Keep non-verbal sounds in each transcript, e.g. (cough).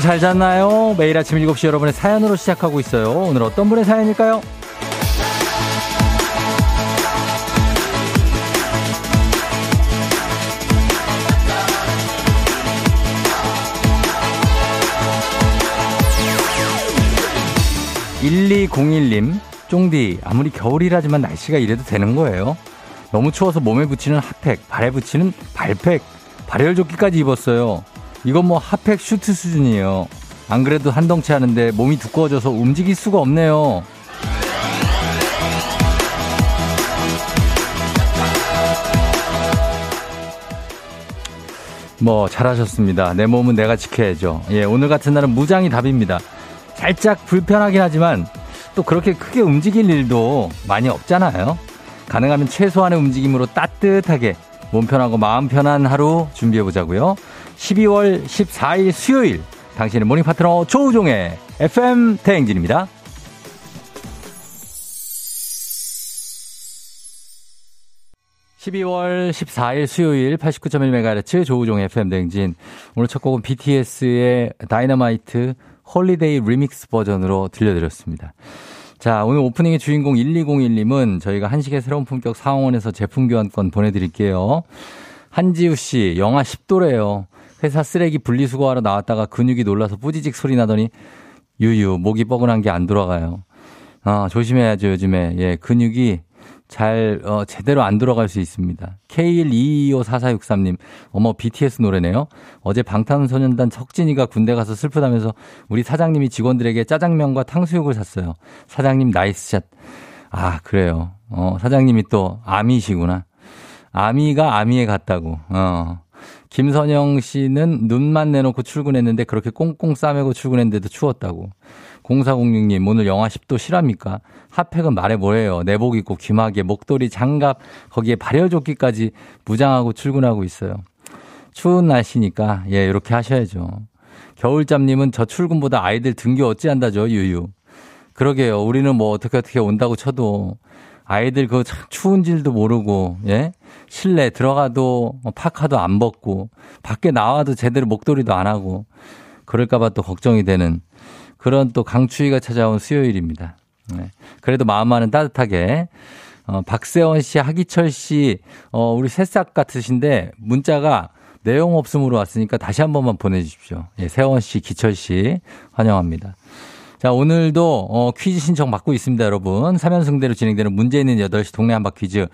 여러분 잘 잤나요? 매일 아침 7시 여러분의 사연으로 시작하고 있어요. 오늘 어떤 분의 사연일까요? 1201님, 쫑디, 아무리 겨울이라지만 날씨가 이래도 되는 거예요. 너무 추워서 몸에 붙이는 핫팩, 발에 붙이는 발팩, 발열조끼까지 입었어요. 이건 뭐 핫팩 슈트 수준이에요. 안 그래도 한덩치 하는데 몸이 두꺼워져서 움직일 수가 없네요. 뭐 잘하셨습니다. 내 몸은 내가 지켜야죠. 예, 오늘 같은 날은 무장이 답입니다. 살짝 불편하긴 하지만 또 그렇게 크게 움직일 일도 많이 없잖아요. 가능하면 최소한의 움직임으로 따뜻하게 몸 편하고 마음 편한 하루 준비해 보자고요. 12월 14일 수요일 당신의 morning 파트너 조우종의 FM 대행진입니다. 12월 14일 수요일 89.1MHz 조우종 FM 대행진. 오늘 첫 곡은 BTS의 Dynamite Holiday Remix 버전으로 들려드렸습니다. 자, 오늘 오프닝의 주인공 1201님은 저희가 한식의 새로운 품격 상원에서 제품 교환권 보내드릴게요. 한지우 씨, 영하 10도래요. 회사 쓰레기 분리수거하러 나왔다가 근육이 놀라서 뿌지직 소리 나더니 유유, 목이 뻐근한 게 안 돌아가요. 아, 조심해야죠, 요즘에. 예, 근육이 잘, 어, 제대로 안 돌아갈 수 있습니다. K122254463님, 어머, BTS 노래네요. 어제 방탄소년단 석진이가 군대 가서 슬프다면서 우리 사장님이 직원들에게 짜장면과 탕수육을 샀어요. 사장님 nice shot. 아, 그래요. 어, 사장님이 또 아미시구나. 아미가 army에 갔다고. 어. 김선영 씨는 눈만 내놓고 출근했는데 그렇게 꽁꽁 싸매고 출근했는데도 추웠다고. 0406님, 오늘 영하 10도 실화입니까? 핫팩은 말해 뭐해요. 내복 입고 귀마개, 목도리, 장갑, 거기에 발열조끼까지 무장하고 출근하고 있어요. 추운 날씨니까, 예, 이렇게 하셔야죠. 겨울잠님은 저 출근보다 아이들 등교 어찌한다죠, 유유. 그러게요. 우리는 뭐 어떻게 어떻게 온다고 쳐도 아이들 그 추운 질도 모르고, 예? 실내 들어가도 뭐 파카도 안 벗고, 밖에 나와도 제대로 목도리도 안 하고, 그럴까봐 또 걱정이 되는 그런 또 강추위가 찾아온 수요일입니다. 네. 그래도 마음만은 따뜻하게. 어, 박세원 씨, 하기철 씨, 어, 우리 새싹 같으신데 문자가 내용 없음으로 왔으니까 다시 한 번만 보내주십시오. 예, 세원 씨, 기철 씨 환영합니다. 자, 오늘도 어, 퀴즈 신청 받고 있습니다, 여러분. 3연승대로 진행되는 문제 있는 8시 동네 한바 퀴즈.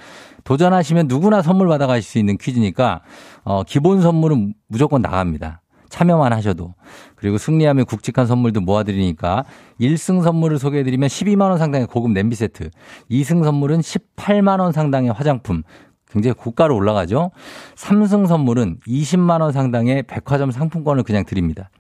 도전하시면 누구나 선물 받아가실 수 있는 퀴즈니까 어, 기본 선물은 무조건 나갑니다. 참여만 하셔도. 그리고 승리하면 굵직한 선물도 모아드리니까 1승 선물을 소개해드리면 12만원 상당의 고급 냄비 세트. 2승 선물은 18만원 상당의 화장품. 굉장히 고가로 올라가죠. 3승 선물은 20만원 상당의 백화점 상품권을 그냥 드립니다.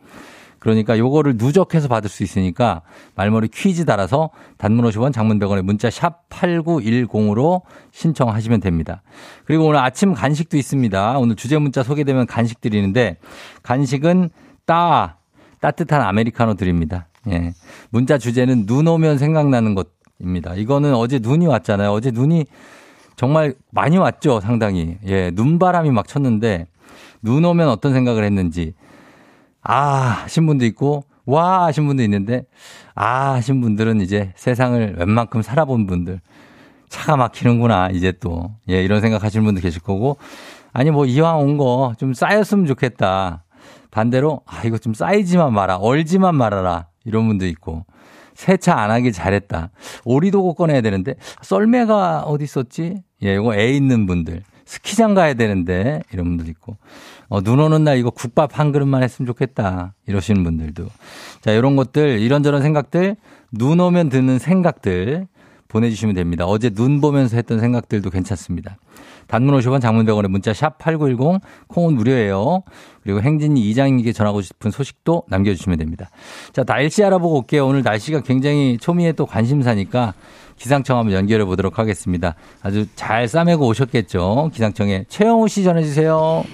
그러니까 요거를 누적해서 받을 수 있으니까 말머리 퀴즈 달아서 단문 50원 장문 100원에 문자 샵 8910으로 신청하시면 됩니다. 그리고 오늘 아침 간식도 있습니다. 오늘 주제 문자 소개되면 간식 드리는데 간식은 따 따뜻한 아메리카노 드립니다. 예. 문자 주제는 눈 오면 생각나는 것입니다. 이거는 어제 눈이 왔잖아요. 어제 눈이 정말 많이 왔죠, 상당히. 예, 눈바람이 막 쳤는데 눈 오면 어떤 생각을 했는지 아 하신 분도 있고 와 하신 분도 있는데 아 하신 분들은 이제 세상을 웬만큼 살아본 분들 차가 막히는구나 이제 또. 예 이런 생각 하시는 분도 계실 거고. 아니 뭐 이왕 온 거 좀 쌓였으면 좋겠다. 반대로 아 이거 좀 쌓이지만 마라 얼지만 말아라. 이런 분도 있고. 세차 안 하길 잘했다. 오리도고 꺼내야 되는데 썰매가 어디 있었지? 예 이거 애 있는 분들. 스키장 가야 되는데. 이런 분들 있고 어, 눈 오는 날 이거 국밥 한 그릇만 했으면 좋겠다. 이러시는 분들도. 자, 이런 것들, 이런저런 생각들, 눈 오면 드는 생각들 보내주시면 됩니다. 어제 눈 보면서 했던 생각들도 괜찮습니다. 단문 50원 장문 100원에 문자 샵 8910 콩은 무료예요. 그리고 행진이 이장님께 전하고 싶은 소식도 남겨주시면 됩니다. 자, 날씨 알아보고 올게요. 오늘 날씨가 굉장히 초미의 또 관심사니까 기상청 한번 연결해 보도록 하겠습니다. 아주 잘 싸매고 오셨겠죠. 기상청에 최영우 씨 전해주세요.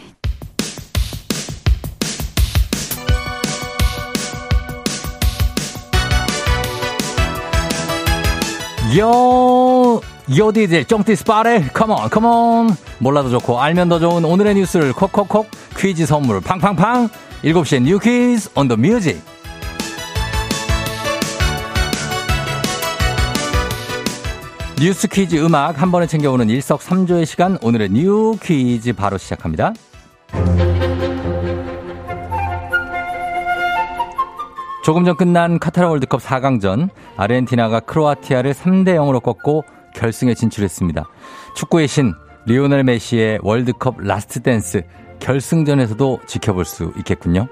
요, 요디들, 쫑티 스파레, 컴온, 컴온. 몰라도 좋고, 알면 더 좋은 오늘의 뉴스를 콕콕콕 퀴즈 선물 팡팡팡. 7시에 뉴 퀴즈 온 더 뮤직. 뉴스 퀴즈 음악 한 번에 챙겨오는 일석삼조의 시간 오늘의 뉴 퀴즈 바로 시작합니다. 조금 전 끝난 카타르 월드컵 4강전 아르헨티나가 크로아티아를 3대 0으로 꺾고 결승에 진출했습니다. 축구의 신 리오넬 메시의 월드컵 last dance 결승전에서도 지켜볼 수 있겠군요.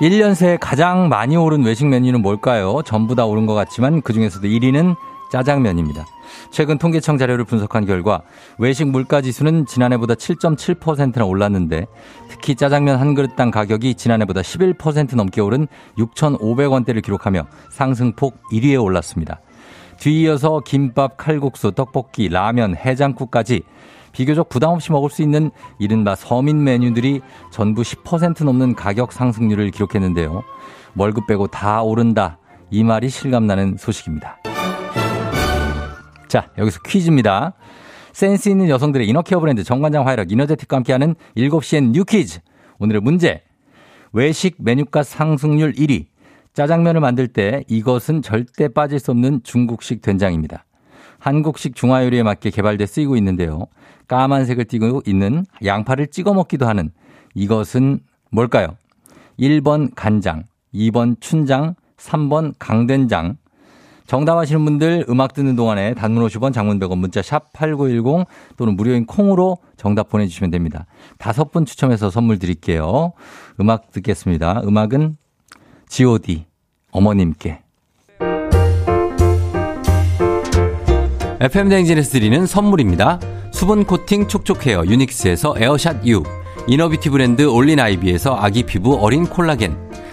1년 새에 가장 많이 오른 외식 메뉴는 뭘까요? 전부 다 오른 것 같지만 그 중에서도 1위는 짜장면입니다. 최근 통계청 자료를 분석한 결과 외식 물가 지수는 지난해보다 7.7%나 올랐는데 특히 짜장면 한 그릇당 가격이 지난해보다 11% 넘게 오른 6,500원대를 기록하며 상승폭 1위에 올랐습니다. 뒤이어서 김밥, 칼국수, 떡볶이, 라면, 해장국까지 비교적 부담 없이 먹을 수 있는 이른바 서민 메뉴들이 전부 10% 넘는 가격 상승률을 기록했는데요. 월급 빼고 다 오른다. 이 말이 실감나는 소식입니다. 자, 여기서 퀴즈입니다. 센스 있는 여성들의 inner care 브랜드 정관장 화이락 이너제틱과 함께하는 7시엔 new 퀴즈. 오늘의 문제. 외식 메뉴가 상승률 1위. 짜장면을 만들 때 이것은 절대 빠질 수 없는 중국식 된장입니다. 한국식 중화요리에 맞게 개발돼 쓰이고 있는데요. 까만색을 띠고 있는 양파를 찍어 먹기도 하는 이것은 뭘까요? 1번 간장, 2번 춘장, 3번 강된장. 정답 아시는 분들 음악 듣는 동안에 단문 50원 장문 100원 문자 샵 8910 또는 무료인 콩으로 정답 보내주시면 됩니다. 다섯 분 추첨해서 선물 드릴게요. 음악 듣겠습니다. 음악은 god 어머님께 FM 댕진에서 드리는 선물입니다. 수분 코팅 촉촉 헤어 유닉스에서 에어샷 U, inner beauty 브랜드 올린 아이비에서 아기 피부 어린 콜라겐,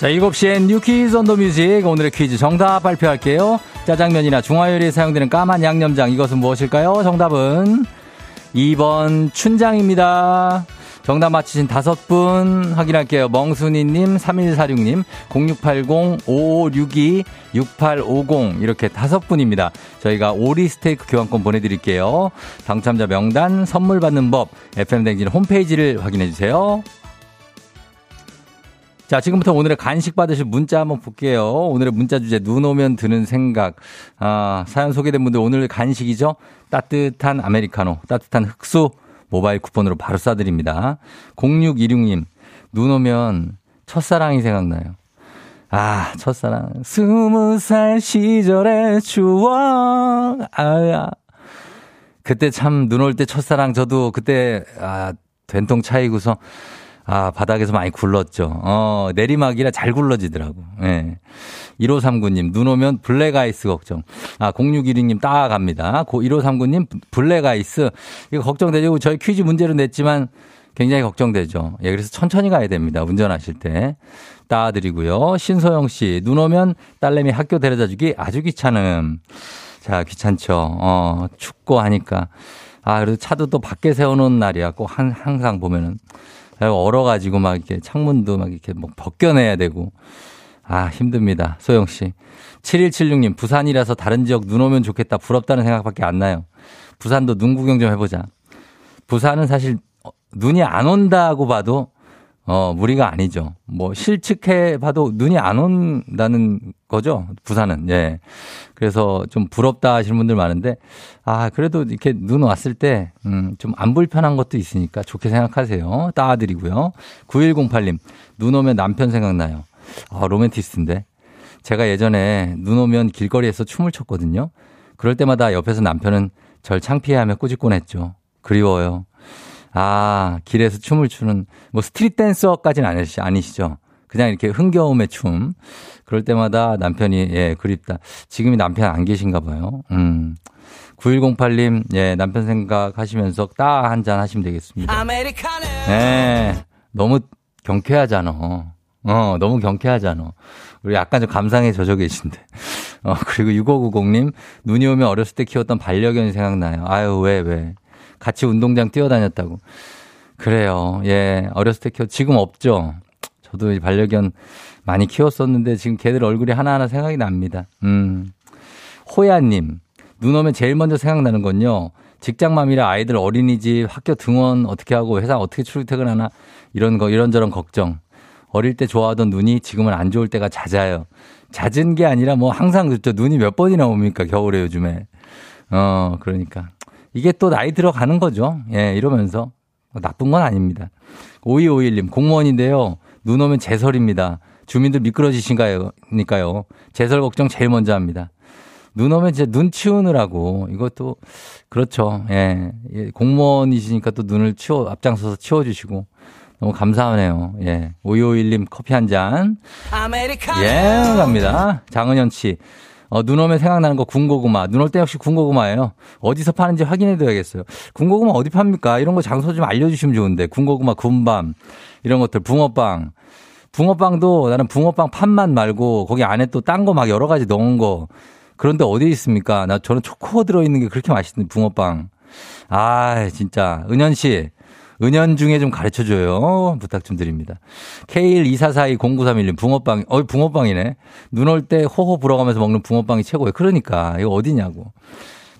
자, 7시엔 new 퀴즈 on the music. 오늘의 퀴즈 정답 발표할게요. 짜장면이나 중화요리에 사용되는 까만 양념장. 이것은 무엇일까요? 정답은 2번 춘장입니다. 정답 맞히신 다섯 분 확인할게요. 멍순이님, 3146님, 0680, 5562, 6850 이렇게 다섯 분입니다. 저희가 오리 스테이크 교환권 보내드릴게요. 당첨자 명단, 선물 받는 법, FM댕진 홈페이지를 확인해주세요. 자, 지금부터 오늘의 간식 받으실 문자 한번 볼게요. 오늘의 문자 주제, 눈 오면 드는 생각. 아, 사연 소개된 분들 오늘 간식이죠? 따뜻한 아메리카노, 따뜻한 흑수 모바일 쿠폰으로 바로 쏴드립니다. 0616님, 눈 오면 첫사랑이 생각나요. 아, 첫사랑. 스무 살 시절의 추억. 아야. 그때 참 눈 올 때 첫사랑 저도 그때, 아, 된통 차이고서 아, 바닥에서 많이 굴렀죠. 어, 내리막이라 잘 굴러지더라고. 예. 1539님, 눈 오면 블랙 아이스 걱정. 아, 0612님 따갑니다. 1539님, 블랙 아이스. 이거 걱정되죠. 저희 퀴즈 문제로 냈지만 굉장히 걱정되죠. 예, 그래서 천천히 가야 됩니다. 운전하실 때. 따드리고요. 신소영 씨, 눈 오면 딸내미 학교 데려다 주기 아주 귀찮음. 자, 귀찮죠. 어, 춥고 하니까. 아, 그래도 차도 또 밖에 세워놓은 날이야. 꼭 한, 항상 보면은. 얼어가지고 막 이렇게 창문도 막 이렇게 뭐 벗겨내야 되고. 아, 힘듭니다. 소영 씨. 7176님, 부산이라서 다른 지역 눈 오면 좋겠다. 부럽다는 생각밖에 안 나요. 부산도 눈 구경 좀 해보자. 부산은 사실 눈이 안 온다고 봐도 어, 무리가 아니죠. 뭐 실측해 봐도 눈이 안 온다는 거죠. 부산은. 예. 그래서 좀 부럽다 하시는 분들 많은데 아, 그래도 이렇게 눈 왔을 때 음, 좀 안 불편한 것도 있으니까 좋게 생각하세요. 따 드리고요. 9108님. 눈 오면 남편 생각나요. 아, 로맨티스트인데. 제가 예전에 눈 오면 길거리에서 춤을 췄거든요. 그럴 때마다 옆에서 남편은 절 창피해하며 꾸짖곤 했죠. 그리워요. 아, 길에서 춤을 추는, 뭐 스트릿 댄서까지는 아니시, 아니시죠? 그냥 이렇게 흥겨움의 춤. 그럴 때마다 남편이, 예, 그립다. 지금이 남편 안 계신가 봐요. 음. 9108님, 예, 남편 생각하시면서 따한잔 하시면 되겠습니다. 예, 너무 경쾌하잖아. 어, 너무 경쾌하잖아. 우리 약간 좀 감상에 젖어 계신데. 어, 그리고 6590님, 눈이 오면 어렸을 때 키웠던 반려견이 생각나요. 아유, 왜, 왜. 같이 운동장 뛰어다녔다고. 그래요. 예. 어렸을 때 키워, 지금 없죠? 저도 반려견 많이 키웠었는데 지금 걔들 얼굴이 하나하나 생각이 납니다. 음. 호야님, 눈 오면 제일 먼저 생각나는 건요. 직장맘이라 아이들 어린이집, 학교 등원 어떻게 하고 회사 어떻게 출퇴근하나 이런 거, 이런저런 걱정. 어릴 때 좋아하던 눈이 지금은 안 좋을 때가 잦아요. 잦은 게 아니라 뭐 항상 그렇죠. 눈이 몇 번이나 옵니까 겨울에 요즘에. 어, 그러니까. 이게 또 나이 들어가는 거죠. 예, 이러면서. 나쁜 건 아닙니다. 5251님, 공무원인데요. 눈 오면 제설입니다. 주민들 미끄러지신가요? 니까요. 제설 걱정 제일 먼저 합니다. 눈 오면 이제 눈 치우느라고 이것도 그렇죠. 예. 예. 공무원이시니까 또 눈을 치워 앞장서서 치워 주시고 너무 감사하네요. 예. 5251님 커피 한 잔. 예, 갑니다. 장은현 씨. 어, 눈 오면 생각나는 거 군고구마. 눈 올 때 역시 군고구마예요. 어디서 파는지 확인해 둬야겠어요. 군고구마 어디 팝니까? 이런 거 장소 좀 알려주시면 좋은데. 군고구마, 군밤, 이런 것들, 붕어빵. 붕어빵도 나는 붕어빵 판만 말고 거기 안에 또 딴 거 막 여러 가지 넣은 거. 그런데 어디 있습니까? 나 저는 초코 들어있는 게 그렇게 맛있는 붕어빵. 아, 진짜. 은현 씨. 은연 중에 좀 가르쳐 줘요. 부탁 좀 드립니다. K124420931님, 붕어빵, 어, 붕어빵이네. 눈 올 때 호호 불어가면서 먹는 붕어빵이 최고예요. 그러니까, 이거 어디냐고.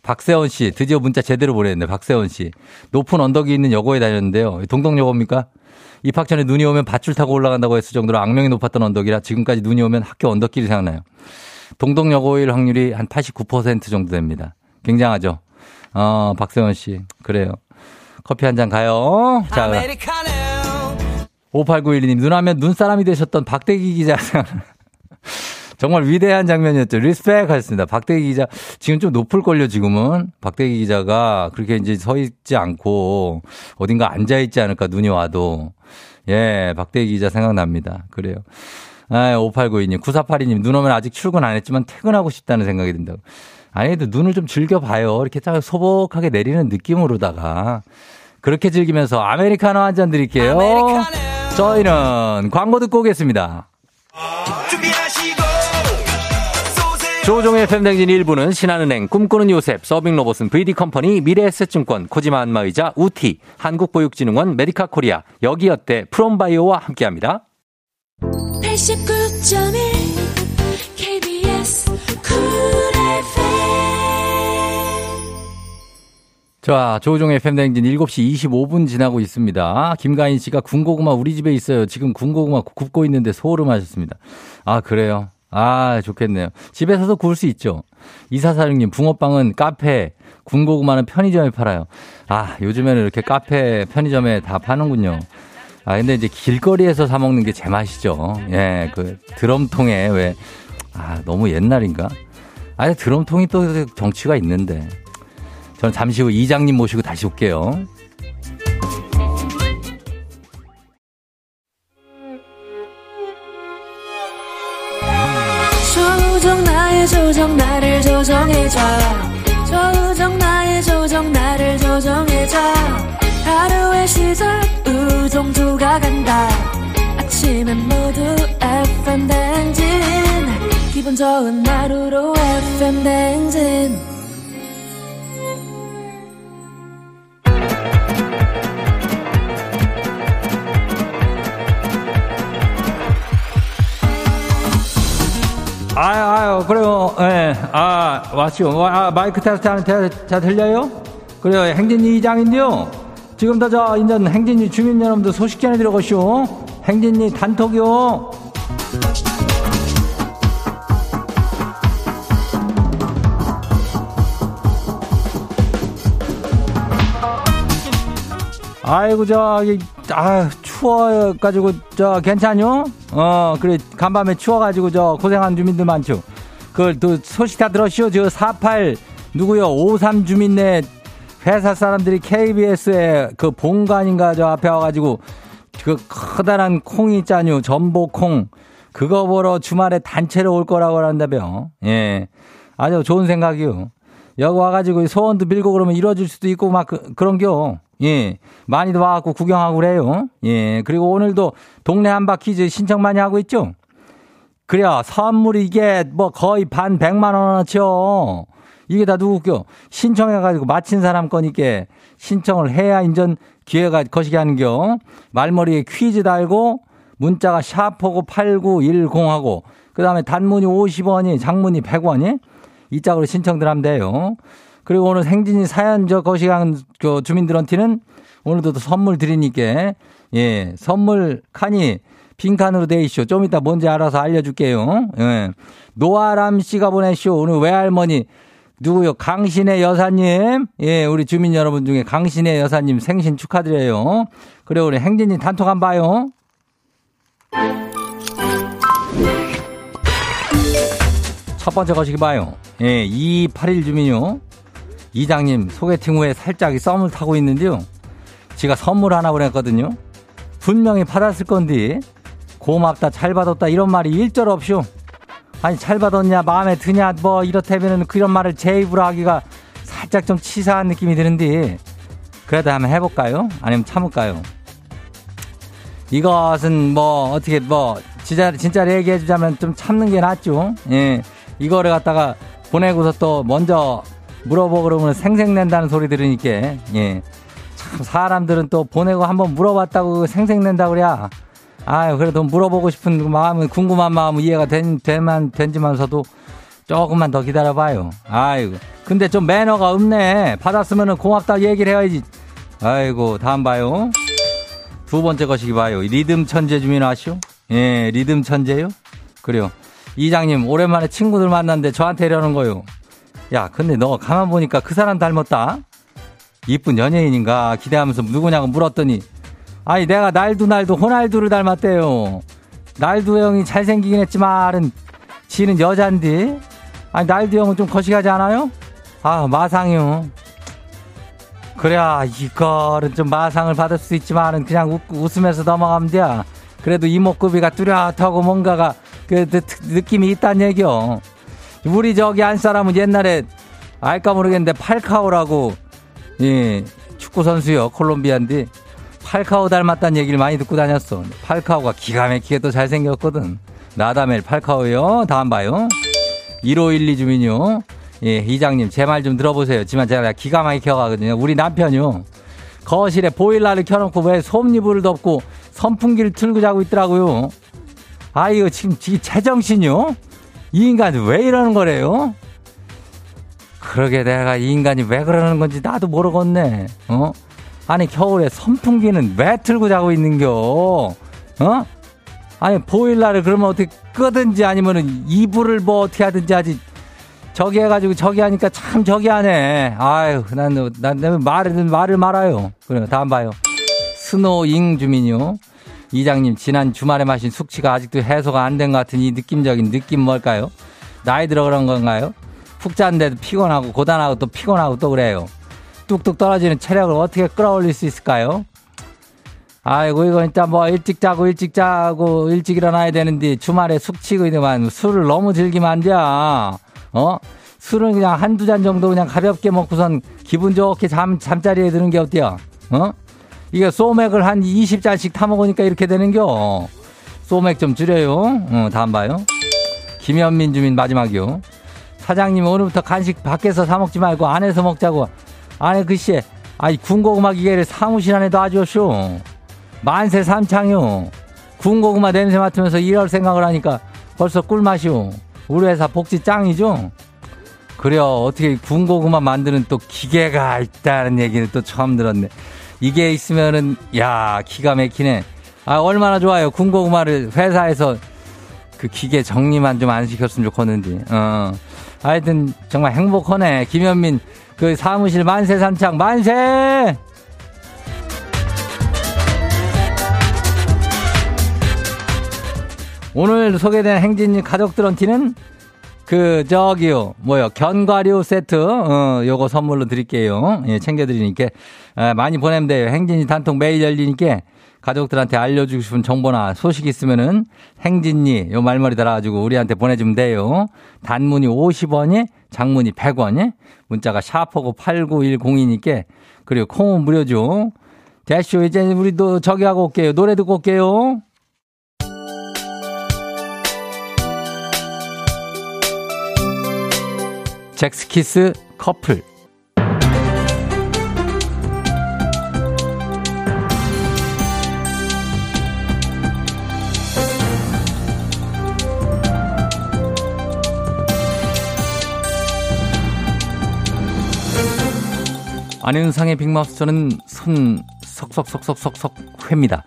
박세원 씨, 드디어 문자 제대로 보냈네. 박세원 씨. 높은 언덕이 있는 여고에 다녔는데요. 동덕여고입니까? 입학 전에 눈이 오면 밧줄 타고 올라간다고 했을 정도로 악명이 높았던 언덕이라 지금까지 눈이 오면 학교 언덕길이 생각나요. 동덕여고일 확률이 한 89% 정도 됩니다. 굉장하죠? 어, 박세원 씨. 그래요. 커피 한 잔 가요. 자. 5891님, 눈하면 눈사람이 되셨던 박대기 기자. (laughs) 정말 위대한 장면이었죠. respect 하셨습니다. 박대기 기자. 지금 좀 높을걸요, 지금은. 박대기 기자가 그렇게 이제 서 있지 않고 어딘가 앉아있지 않을까, 눈이 와도. 예, 박대기 기자 생각납니다. 그래요. 아, 5892님, 9482님, 눈 오면 아직 출근 안 했지만 퇴근하고 싶다는 생각이 든다고. 아니, 도 눈을 좀 즐겨봐요. 이렇게 딱 소복하게 내리는 느낌으로다가. 그렇게 즐기면서 아메리카노 한 잔 드릴게요. 아메리카노. 저희는 광고 듣고 오겠습니다. 조우종의 FM댕진 1부는 신한은행, 꿈꾸는 요셉, 서빙로봇은 VD컴퍼니, 미래에셋증권, 코지마 안마의자, 우티, 한국보육진흥원, 메디카 코리아, 여기어때, 프롬바이오와 함께합니다. 89.1 KBS 자, 조종의 팬댕진 7시 25분 지나고 있습니다. 김가인 씨가 군고구마 우리 집에 있어요. 지금 군고구마 굽고 있는데 소름 하셨습니다. 아, 그래요? 아, 좋겠네요. 집에서도 구울 수 있죠. 이사사령님, 붕어빵은 카페, 군고구마는 편의점에 팔아요. 아, 요즘에는 이렇게 카페, 편의점에 다 파는군요. 아, 근데 이제 길거리에서 사먹는 게 제맛이죠. 예, 그 드럼통에 왜, 아, 너무 옛날인가? 아니, 드럼통이 또 정치가 있는데. 저는 잠시 후 이장님 모시고 다시 올게요. 조정 나의 조정 나를 조정해줘. 조정 나의 조정 나를 조정해줘. 하루의 시절 우정조가 간다. 아침엔 모두 FM 댕진. 기분 좋은 하루로 FM 댕진. 아유, 아유, 그래요. 예, 아, 왔죠. 아, 마이크 테스트 하는 잘 들려요? 그래요. 행진이 이장인데요. 지금도 저, 인전 행진이 주민 여러분들 소식 전해 들어가시오. 행진이 단톡이요. 아이고, 저기, 아 추워 가지고, 저, 괜찮요? 어, 그래, 간밤에 추워 가지고, 저, 고생한 주민들 많죠. 그걸 또 소식 다 들었시오? 저, 48, 누구요? 53 주민네 회사 사람들이 KBS에 그 본관인가 저 앞에 와가지고, 그 커다란 콩이 있잖요. 전복콩. 그거 보러 주말에 단체로 올 거라고 하는다며. 예. 아주 좋은 생각이요. 여기 와가지고 소원도 빌고 그러면 이루어질 수도 있고 막 그, 그런겨. 예. 많이도 와갖고 구경하고 그래요. 예. 그리고 오늘도 동네 한바 퀴즈 신청 많이 하고 있죠? 그래야 선물이 이게 뭐 거의 반 백만 원어치요. 이게 다 누구겨? 신청해가지고 마친 사람 거니까 신청을 해야 인전 기회가 거시기 하는겨. 말머리에 퀴즈 달고 문자가 샤프고 8910하고 그 다음에 단문이 50원이 장문이 100원이 이 짝으로 신청들 하면 돼요. 그리고 오늘 생진이 사연 저 거시간 그 주민들한테는 오늘도 선물 드리니까 예 선물 칸이 빈 칸으로 돼 있쇼. 좀 이따 뭔지 알아서 알려줄게요. 예. 노아람 씨가 보내쇼. 오늘 외할머니 누구요? 강신의 여사님. 예, 우리 주민 여러분 중에 강신의 여사님 생신 축하드려요. 그래, 우리 행진이 단톡 한 봐요. 첫 번째 거시기 봐요. 예, 281 주민요. 이장님 소개팅 후에 살짝 썸을 타고 있는데요. 지가 선물 하나 보냈거든요. 분명히 받았을 건데 고맙다 잘 받았다 이런 말이 일절 없쇼. 아니 잘 받았냐 마음에 드냐 뭐 이렇다면은 그런 말을 제 입으로 하기가 살짝 좀 치사한 느낌이 드는데 그래도 한번 해볼까요? 아니면 참을까요? 이것은 뭐 어떻게 뭐 진짜 진짜 얘기해 주자면 좀 참는 게 낫죠. 예, 이거를 갖다가 보내고서 또 먼저 물어보고 그러면 생색낸다는 소리 들으니까, 예. 참, 사람들은 또 보내고 한번 물어봤다고 생색낸다 그래. 아유, 그래도 물어보고 싶은 마음은, 궁금한 마음은 이해가 된, 되만, 된지만서도 조금만 더 기다려봐요. 아이고. 근데 좀 매너가 없네. 받았으면 고맙다 얘기를 해야지. 아이고, 다음 봐요. 두 번째 것이기 봐요. 리듬 천재 주민 아시오? 예, 리듬 천재요? 그래요. 이장님, 오랜만에 친구들 만났는데 저한테 이러는 거요. 야, 근데 너 가만 보니까 그 사람 닮았다? 이쁜 연예인인가 기대하면서 누구냐고 물었더니 아니 내가 날도 날도 호날두를 닮았대요. 날두 형이 잘생기긴 했지만 지는 여잔디. 아니 날두 형은 좀 거시기하지 않아요? 아 마상이요. 그래야 이거는 좀 마상을 받을 수 있지만은 그냥 웃, 웃으면서 넘어가면 돼. 그래도 이목구비가 뚜렷하고 뭔가가 그 느낌이 있단 얘기요. 우리 저기 한 사람은 옛날에 알까 모르겠는데 팔카오라고 예 축구 선수요 콜롬비아인데 팔카오 닮았다는 얘기를 많이 듣고 다녔어. 팔카오가 기가 막히게 또 잘생겼거든. 나다멜 팔카오요. 다음 봐요. 1512 주민요. 예, 이장님, 제 말 좀 들어보세요. 지만 제가 기가 막히게 가거든요. 우리 남편요. 거실에 보일러를 켜놓고 왜 솜니불을 덮고 선풍기를 틀고 자고 있더라고요. 아, 이거 지금 제정신이요? 이 인간이 왜 이러는 거래요? 그러게 내가 이 인간이 왜 그러는 건지 나도 모르겠네. 어? 아니 겨울에 선풍기는 왜 틀고 자고 있는겨? 어? 아니 보일러를 그러면 어떻게 끄든지 아니면은 이불을 뭐 어떻게 하든지 하지. 저기 해가지고 저기 하니까 참 저기 하네. 아유, 난, 난, 말을, 말을 말아요. 그래요. 다음 봐요. 스노잉 주민요. 이장님, 지난 주말에 마신 숙취가 아직도 해소가 안 된 것 같은 이 느낌적인 느낌 뭘까요? 나이 들어 그런 건가요? 푹 잤는데도 피곤하고 고단하고 또 피곤하고 또 그래요. 뚝뚝 떨어지는 체력을 어떻게 끌어올릴 수 있을까요? 아이고, 이거 일단 뭐 일찍 자고 일찍 자고 일찍 일어나야 되는데 주말에 숙취고 있더만 술을 너무 즐기면 안 돼. 어? 술은 그냥 한두 잔 정도 그냥 가볍게 먹고선 기분 좋게 잠, 잠자리에 드는 게 어때요? 어? 이게 소맥을 한 20잔씩 타먹으니까 이렇게 되는겨. 소맥 좀 줄여요. 어, 다음 봐요. 김현민 주민 마지막이요. 사장님 오늘부터 간식 밖에서 사 먹지 말고 안에서 먹자고. 안에 글씨, 아이 군고구마 기계를 사무실 안에 놔주쇼. 만세 삼창요. 군고구마 냄새 맡으면서 일할 생각을 하니까 벌써 꿀맛이오. 우리 회사 복지 짱이죠? 그래요. 어떻게 군고구마 만드는 또 기계가 있다는 얘기는 또 처음 들었네. 이게 있으면은, 야, 기가 막히네. 아, 얼마나 좋아요. 군고구마를 회사에서 그 기계 정리만 좀 안 시켰으면 좋겠는데, 어. 하여튼, 정말 행복하네. 김현민, 그 사무실 만세 삼창, 만세! 오늘 소개된 행진님 가족들한테는 그 저기요 뭐요 견과류 세트 어 요거 선물로 드릴게요. 예 챙겨드리니까. 아, 많이 보내면 돼요. 행진이 단통 매일 열리니까 가족들한테 알려주고 싶은 정보나 소식 있으면은 행진이 요 말머리 달아가지고 우리한테 보내주면 돼요. 단문이 50원이 장문이 100원이 문자가 샤퍼고 8910이니까 그리고 콩은 무료죠. 대쇼 이제 우리 도 저기 하고 올게요. 노래 듣고 올게요 잭스키스 커플 안윤상의 빅마우스 저는 손 석석석석석석 회입니다.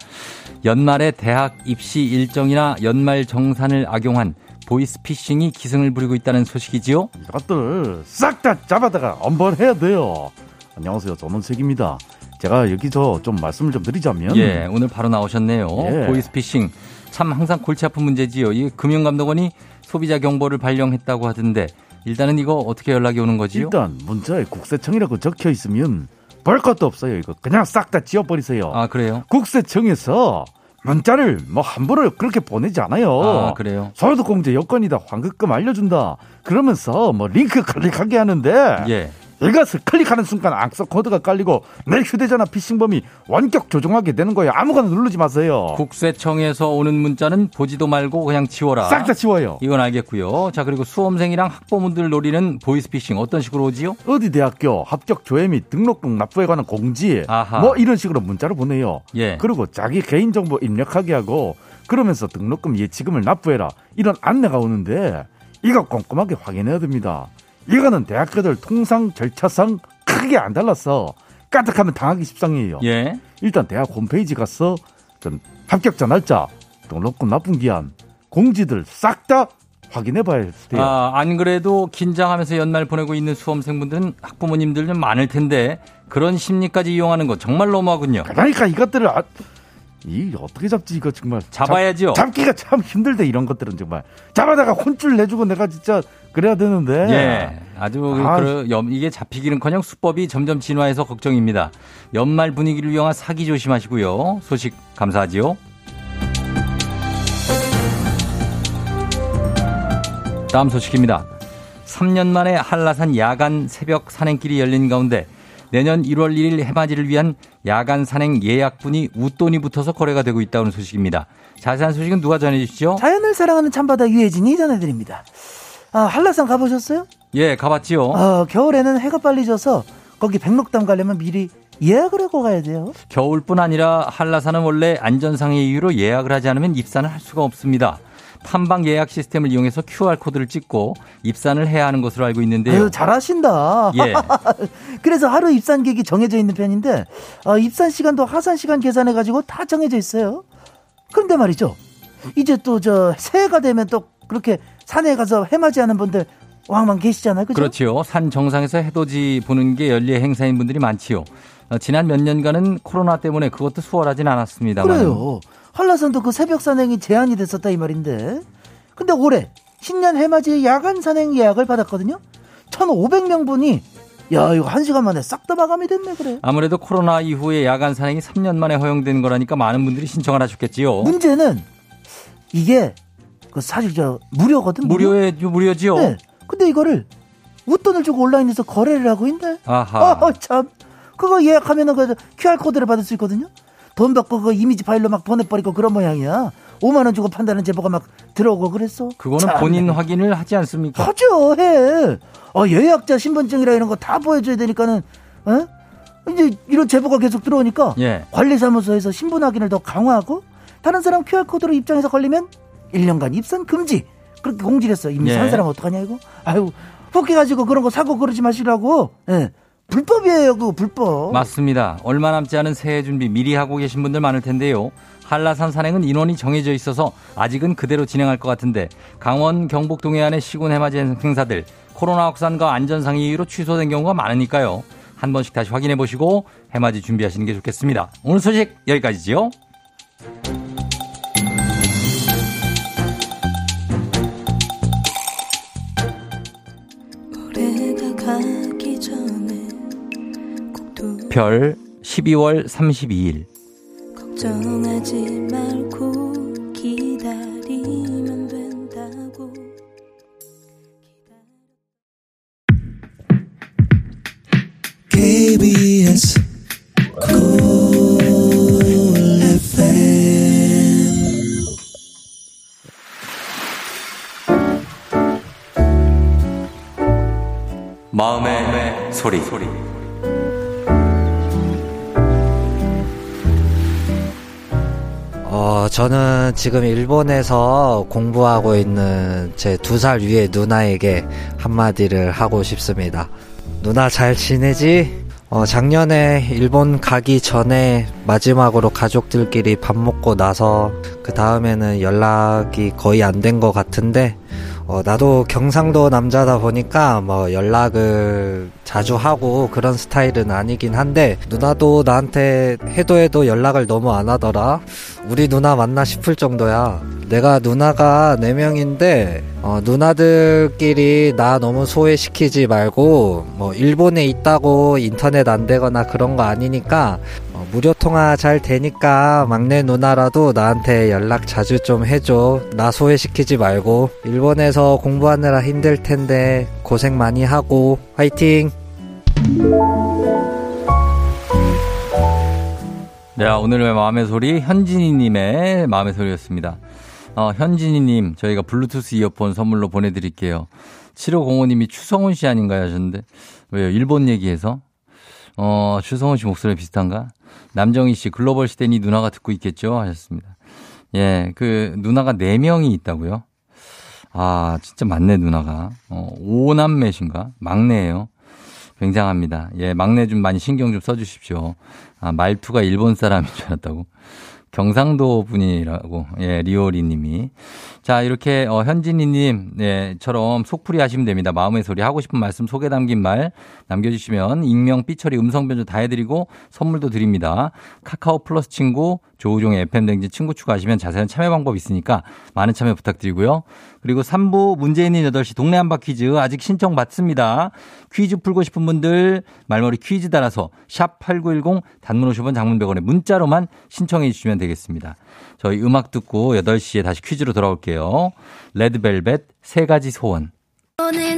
연말에 대학 입시 일정이나 연말 정산을 악용한 보이스피싱이 기승을 부리고 있다는 소식이지요. 이것들 싹 다 잡아다가 엄벌해야 돼요. 안녕하세요. 전원색입니다. 제가 여기서 좀 말씀을 좀 드리자면 예, 오늘 바로 나오셨네요. 예. 보이스피싱 참 항상 골치 아픈 문제지요. 이 금융감독원이 소비자 경보를 발령했다고 하던데 일단은 이거 어떻게 연락이 오는 거지요? 일단 문자에 국세청이라고 적혀 있으면 볼 것도 없어요. 이거 그냥 싹 다 지워버리세요. 아 그래요? 국세청에서 문자를 뭐 함부로 그렇게 보내지 않아요. 아 그래요? 소득공제 여건이다, 환급금 알려준다. 그러면서 뭐 링크 클릭하게 하는데 예. 이것을 클릭하는 순간 악성 코드가 깔리고 내 휴대전화 피싱범이 원격 조종하게 되는 거예요. 아무거나 누르지 마세요. 국세청에서 오는 문자는 보지도 말고 그냥 지워라. 싹 다 지워요. 이건 알겠고요. 자 그리고 수험생이랑 학부모들 노리는 보이스피싱 어떤 식으로 오지요? 어디 대학교 합격 조회 및 등록금 납부에 관한 공지 아하. 뭐 이런 식으로 문자를 보내요. 예. 그리고 자기 개인정보 입력하게 하고 그러면서 등록금 예치금을 납부해라 이런 안내가 오는데 이거 꼼꼼하게 확인해야 됩니다. 이거는 대학교들 통상 절차상 크게 안 달라서 까딱하면 당하기 십상이에요. 예. 일단 대학 홈페이지 가서 전 합격자 날짜, 등록금 납부 기한, 공지들 싹 다 확인해 봐야 돼요. 아, 안 그래도 긴장하면서 연말 보내고 있는 수험생분들은 학부모님들 좀 많을 텐데 그런 심리까지 이용하는 거 정말 너무하군요. 그러니까 이것들을 아, 이 어떻게 잡지 이거 정말 잡아야지요. 잡, 잡기가 참 힘들대 이런 것들은 정말 잡아다가 혼쭐 내주고 내가 진짜 그래야 되는데 예. 아주 아. 그, 염- 이게 잡히기는커녕 수법이 점점 진화해서 걱정입니다. 연말 분위기를 이용한 사기 조심하시고요. 소식 감사하지요. 다음 소식입니다. 3년 만에 한라산 야간 새벽 산행길이 열린 가운데 내년 1월 1일 해맞이를 위한 야간 산행 예약분이 웃돈이 붙어서 거래가 되고 있다는 소식입니다. 자세한 소식은 누가 전해주시죠? 자연을 사랑하는 참바다 유혜진이 전해드립니다. 아, 한라산 가보셨어요? 예, 가봤지요. 어, 겨울에는 해가 빨리 져서 거기 백록담 가려면 미리 예약을 하고 가야 돼요. 겨울뿐 아니라 한라산은 원래 안전상의 이유로 예약을 하지 않으면 입산을 할 수가 없습니다. 탐방 예약 시스템을 이용해서 QR코드를 찍고 입산을 해야 하는 것으로 알고 있는데요. 아유, 잘하신다. 예. (laughs) 그래서 하루 입산객이 정해져 있는 편인데 어, 입산 시간도 하산 시간 계산해 가지고 다 정해져 있어요. 그런데 말이죠. 이제 또 저 새해가 되면 또 그렇게 산에 가서 해맞이하는 분들 왕왕 계시잖아요. 그죠? 그렇지요. 산 정상에서 해돋이 보는 게 연례 행사인 분들이 많지요. 어, 지난 몇 년간은 코로나 때문에 그것도 수월하진 않았습니다만. 그래요. 한라산도 그 새벽 산행이 제한이 됐었다 이 말인데. 근데 올해 신년 해맞이 야간 산행 예약을 받았거든요. 1,500명 분이 야 이거 한 시간 만에 싹 다 마감이 됐네 그래. 아무래도 코로나 이후에 야간 산행이 3년 만에 허용된 거라니까 많은 분들이 신청을 하셨겠지요. 문제는 이게 그 사실 저 무료거든. 무료? 무료의 무료지요. 네. 근데 이거를 웃돈을 주고 온라인에서 거래를 하고 있네. 아하. (laughs) 어, 참. 그거 예약하면은 그 QR코드를 받을 수 있거든요. 돈 받고 그 이미지 파일로 막 보내버리고 그런 모양이야. 5만 원 주고 판다는 제보가 막 들어오고 그랬어. 그거는 참. 본인 확인을 하지 않습니까? 하죠, 해. 어, 예약자 신분증이라 이런 거 다 보여줘야 되니까는, 어? 이제 이런 제보가 계속 들어오니까 예. 관리사무소에서 신분 확인을 더 강화하고 다른 사람 QR코드로 입장해서 걸리면 1년간 입선 금지. 그렇게 공지를 했어. 이미 예. 산 사람 어떡하냐, 이거? 아유, 혹해가지고 그런 거 사고 그러지 마시라고. 예. 불법이에요, 그거 불법. 맞습니다. 얼마 남지 않은 새해 준비 미리 하고 계신 분들 많을 텐데요. 한라산 산행은 인원이 정해져 있어서 아직은 그대로 진행할 것 같은데 강원 경북 동해안의 시군 해맞이 행사들 코로나 확산과 안전상 이유로 취소된 경우가 많으니까요. 한 번씩 다시 확인해 보시고 해맞이 준비하시는 게 좋겠습니다. 오늘 소식 여기까지지요. 별 12월 32일 걱정하지 말고 기다리면 된다고 KBS 마음의 소리. 어, 저는 지금 일본에서 공부하고 있는 제 두 살 위의 누나에게 한마디를 하고 싶습니다. 누나 잘 지내지? 어, 작년에 일본 가기 전에 마지막으로 가족들끼리 밥 먹고 나서 그 다음에는 연락이 거의 안 된 것 같은데 어, 나도 경상도 남자다 보니까 뭐 연락을 자주 하고 그런 스타일은 아니긴 한데 누나도 나한테 해도 해도 연락을 너무 안 하더라. 우리 누나 맞나 싶을 정도야. 내가 누나가 4명인데 어, 누나들끼리 나 너무 소외시키지 말고 뭐 일본에 있다고 인터넷 안 되거나 그런 거 아니니까 어, 무료 통화 잘 되니까 막내 누나라도 나한테 연락 자주 좀 해줘. 나 소외시키지 말고 일본에서 공부하느라 힘들 텐데 고생 많이 하고 화이팅. 네, 오늘의 마음의 소리 현진이님의 마음의 소리였습니다. 어, 현진이님 저희가 블루투스 이어폰 선물로 보내드릴게요. 7505님이 추성훈 씨 아닌가요 하셨는데 왜요? 일본 얘기해서 어, 추성훈 씨 목소리 비슷한가? 남정희 씨 글로벌 시대니 누나가 듣고 있겠죠 하셨습니다. 예, 그 누나가 4 명이 있다고요? 아, 진짜 많네 누나가. 어, 오남매신가? 막내예요. 굉장합니다. 예, 막내 좀 많이 신경 좀 써주십시오. 아, 말투가 일본 사람인 줄 알았다고. 경상도 분이라고, 예, 리오리 님이. 자, 이렇게, 어, 현진이 님, 예, 처럼 속풀이 하시면 됩니다. 마음의 소리 하고 싶은 말씀 소개 담긴 말 남겨 주시면 익명, 삐처리, 음성 변조 다 해 드리고 선물도 드립니다. 카카오 플러스 친구, 조우종의 FM댕진 친구 추가하시면 자세한 참여 방법 있으니까 많은 참여 부탁드리고요. 그리고 3부 문제 있는 8시 동네 한바 퀴즈 아직 신청 받습니다. 퀴즈 풀고 싶은 분들 말머리 퀴즈 달아서 샵 8910 단문 50원 장문 100원에 문자로만 신청해 주시면 되겠습니다. 저희 음악 듣고 8시에 다시 퀴즈로 돌아올게요. 레드벨벳 세 가지 소원. 오늘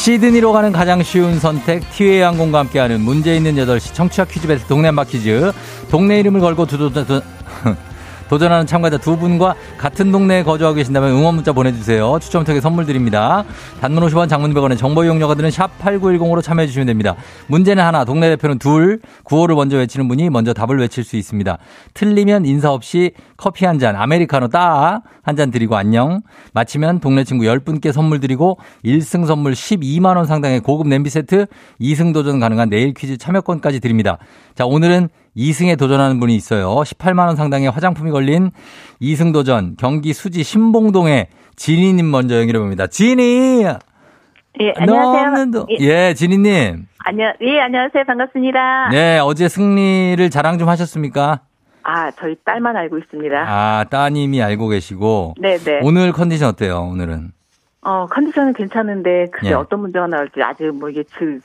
시드니로 가는 가장 쉬운 선택 티웨이 항공과 함께하는 문제 있는 8시 청취자 퀴즈 배틀 동네 한바 퀴즈. 동네 이름을 걸고 두두, 두, 도전하는 참가자 두 분과 같은 동네에 거주하고 계신다면 응원 문자 보내주세요. 추첨 통해 선물 드립니다. 단문 50원 장문 100원의 정보 이용료가 드는 샵 8910으로 참여해 주시면 됩니다. 문제는 하나, 동네 대표는 둘, 구호를 먼저 외치는 분이 먼저 답을 외칠 수 있습니다. 틀리면 인사 없이 커피 한 잔, 아메리카노 따 한 잔 드리고 안녕. 마치면 동네 친구 10분께 선물 드리고 1승 선물 12만 원 상당의 고급 냄비 세트, 2승 도전 가능한 내일 퀴즈 참여권까지 드립니다. 자, 오늘은 2승에 도전하는 분이 있어요. 18만 원 상당의 화장품이 걸린 2승 도전 경기 수지 신봉동의 지니님 먼저 연결해 봅니다. 지니! 예, 안녕하세요. 너는 도- 예, 예, 지니님. 안녕, 예, 안녕하세요. 반갑습니다. 네, 어제 승리를 자랑 좀 하셨습니까? 아, 저희 딸만 알고 있습니다. 아, 따님이 알고 계시고. 네네. 오늘 컨디션 어때요, 오늘은? 어, 컨디션은 괜찮은데, 글쎄 예. 어떤 문제가 나올지 아직 뭐 예측이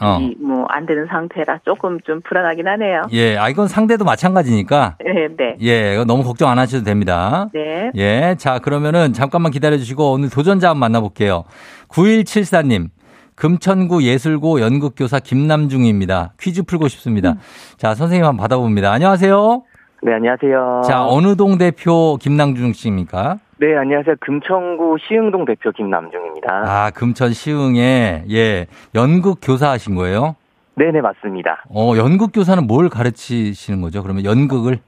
어. 뭐안 되는 상태라 조금 좀 불안하긴 하네요. 예, 아, 이건 상대도 마찬가지니까. 네, 네. 예, 너무 걱정 안 하셔도 됩니다. 네. 예, 자, 그러면은 잠깐만 기다려 주시고 오늘 도전자 한번 만나볼게요. 9174님. 금천구 예술고 연극교사 김남중입니다. 퀴즈 풀고 싶습니다. 자, 선생님 한번 받아봅니다. 안녕하세요. 네, 안녕하세요. 자, 어느 동 대표 김남중 씨입니까? 네, 안녕하세요. 금천구 시흥동 대표 김남중입니다. 아, 금천 시흥에, 예, 연극 교사 하신 거예요? 네 네, 맞습니다. 어, 연극 교사는 뭘 가르치시는 거죠? 그러면 연극을?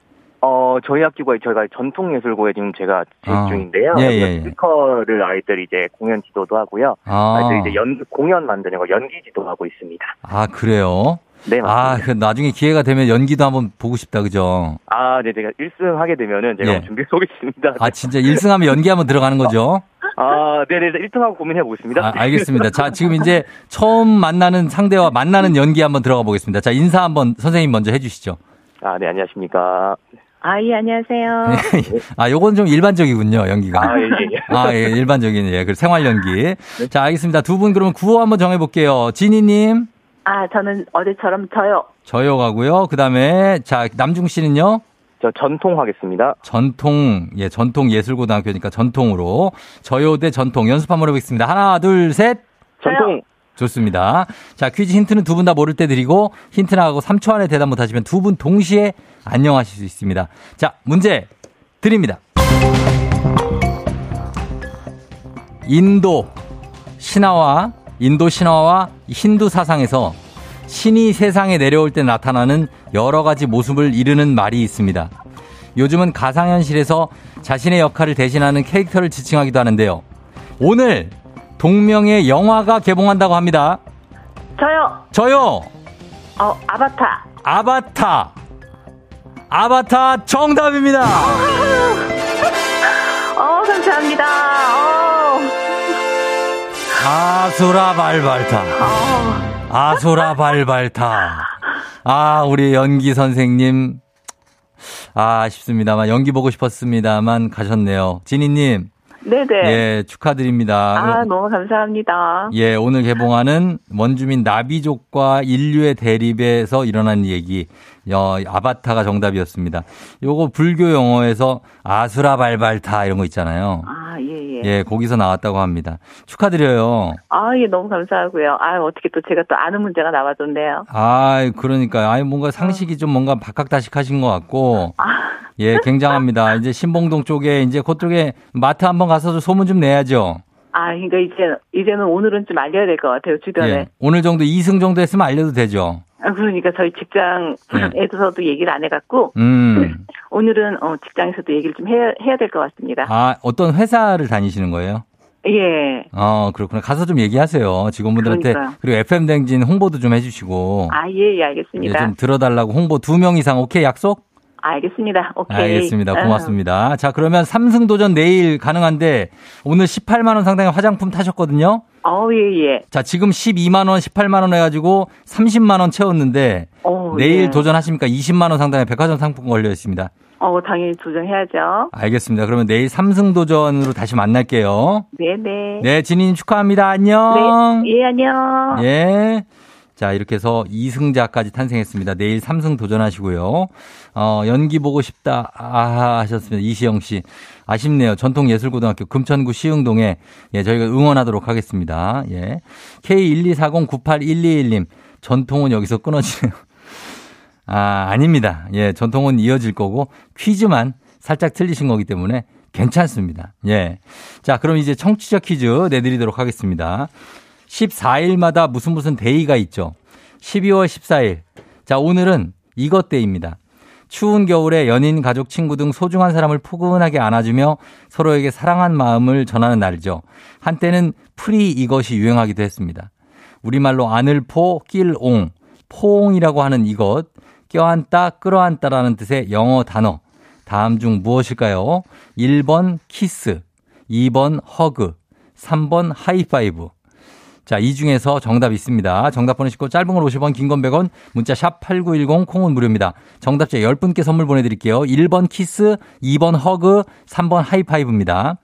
어, 저희 학교가 저희가 전통 예술고에 지금 제가 재학 아. 중인데요. 예, 예, 예. 스피커를 아이들이 이제 공연 지도도 하고요. 아, 아이들이 이제 연, 공연 만드는 거 연기 지도하고 있습니다. 아, 그래요? 네, 아, 맞습니다. 그 나중에 기회가 되면 연기도 한번 보고 싶다, 그죠? 아, 네, 제가 1승 하게 되면은 제가 예. 한번 준비해 보겠습니다. 아, 진짜 1승 하면 연기 한번 들어가는 거죠? 아, 네네, 1등하고 고민해 보겠습니다. 아, 알겠습니다. 자, 지금 이제 처음 만나는 상대와 만나는 연기 한번 들어가 보겠습니다. 자, 인사 한번 선생님 먼저 해 주시죠. 아, 네, 안녕하십니까. 아, 예, 안녕하세요. (laughs) 아, 요건 좀 일반적이군요, 연기가. 아, 예, 예, 예. 아, 예, 일반적인, 예, 그 생활 연기. 자, 알겠습니다. 두 분 그러면 구호 한번 정해볼게요. 지니님, 아, 저는 어제처럼 저요. 저요 가고요. 그 다음에, 자, 남중 씨는요? 저 전통 하겠습니다. 전통, 예, 전통 예술고등학교니까 전통으로. 저요 대 전통 연습 한번 해보겠습니다. 하나, 둘, 셋. 전통. 좋습니다. 자, 퀴즈 힌트는 두 분 다 모를 때 드리고 힌트 나가고 3초 안에 대답 못하시면 두 분 동시에 안녕하실 수 있습니다. 자, 문제 드립니다. 인도 신화와 인도 신화와 힌두 사상에서 신이 세상에 내려올 때 나타나는 여러 가지 모습을 이르는 말이 있습니다. 요즘은 가상현실에서 자신의 역할을 대신하는 캐릭터를 지칭하기도 하는데요. 오늘 동명의 영화가 개봉한다고 합니다. 저요. 저요, 어, 아바타. 아바타. 아바타 정답입니다. 어, 감사합니다. 어, 아수라 발발타. 어. 아수라 발발타. 아, 우리 연기 선생님. 아, 아쉽습니다만, 연기 보고 싶었습니다만 가셨네요. 지니님, 네네. 예, 축하드립니다. 아, 너무 감사합니다. 예, 오늘 개봉하는 원주민 나비족과 인류의 대립에서 일어난 얘기. 어, 아바타가 정답이었습니다. 요거 불교 용어에서 아수라 발발타 이런 거 있잖아요. 아, 예, 예. 예, 거기서 나왔다고 합니다. 축하드려요. 아, 예, 너무 감사하고요. 아, 어떻게 또 제가 또 아는 문제가 나와줬네요. 아, 그러니까 아니 뭔가 상식이 좀 뭔가 박학다식 하신 것 같고 아, 예, 굉장합니다. 이제 신봉동 쪽에 이제 그쪽에 마트 한번 가서 소문 좀 내야죠. 아, 그러니까 이제, 이제는 오늘은 좀 알려야 될 것 같아요, 주변에. 예. 오늘 정도 2승 정도 했으면 알려도 되죠. 아, 그러니까 저희 직장에서도 얘기를 안 해갖고, 음. (laughs) 오늘은 어, 직장에서도 얘기를 좀 해야, 해야 될 것 같습니다. 아, 어떤 회사를 다니시는 거예요? 예. 어, 그렇구나. 가서 좀 얘기하세요. 직원분들한테. 그러니까요. 그리고 FM 댕진 홍보도 좀 해주시고. 아, 예, 예, 예, 알겠습니다. 좀 들어달라고 홍보 두 명 이상 오케이 약속? 알겠습니다. 오케이. 알겠습니다. 아, 고맙습니다. 자, 그러면 삼승 도전 내일 가능한데 오늘 18만 원 상당의 화장품 타셨거든요. 어, 예, 예. 자, 지금 12만 원, 18만 원 해가지고 30만 원 채웠는데 어, 내일 예. 도전하십니까? 20만 원 상당의 백화점 상품 걸려 있습니다. 어, 당연히 도전해야죠. 알겠습니다. 그러면 내일 삼승 도전으로 다시 만날게요. 네네. 네, 진인 축하합니다. 안녕. 네. 예, 안녕. 예. 자, 이렇게 해서 2승자까지 탄생했습니다. 내일 3승 도전하시고요. 어, 연기 보고 싶다. 아, 하셨습니다. 이시영 씨. 아쉽네요. 전통예술고등학교 금천구 시흥동에, 예, 저희가 응원하도록 하겠습니다. 예. K124098121님. 전통은 여기서 끊어지네요. 아, 아닙니다. 예, 전통은 이어질 거고, 퀴즈만 살짝 틀리신 거기 때문에 괜찮습니다. 예. 자, 그럼 이제 청취자 퀴즈 내드리도록 하겠습니다. 14일마다 무슨 무슨 day가 있죠. 12월 14일. 자, 오늘은 이것 day입니다. 추운 겨울에 연인, 가족, 친구 등 소중한 사람을 포근하게 안아주며 서로에게 사랑한 마음을 전하는 날이죠. 한때는 free 이것이 유행하기도 했습니다. 우리말로 안을 포, 낄 옹, 포옹이라고 하는 이것, 껴안다, 끌어안다라는 뜻의 영어 단어. 다음 중 무엇일까요? 1번 키스, 2번 hug, 3번 하이파이브. 자, 이 중에서 정답 있습니다. 정답 보내시고 짧은 건 50원, 긴 건 100원, 문자 sharp 8910, 콩은 무료입니다. 정답자 10분께 선물 보내드릴게요. 1번 키스, 2번 hug, 3번 하이파이브입니다.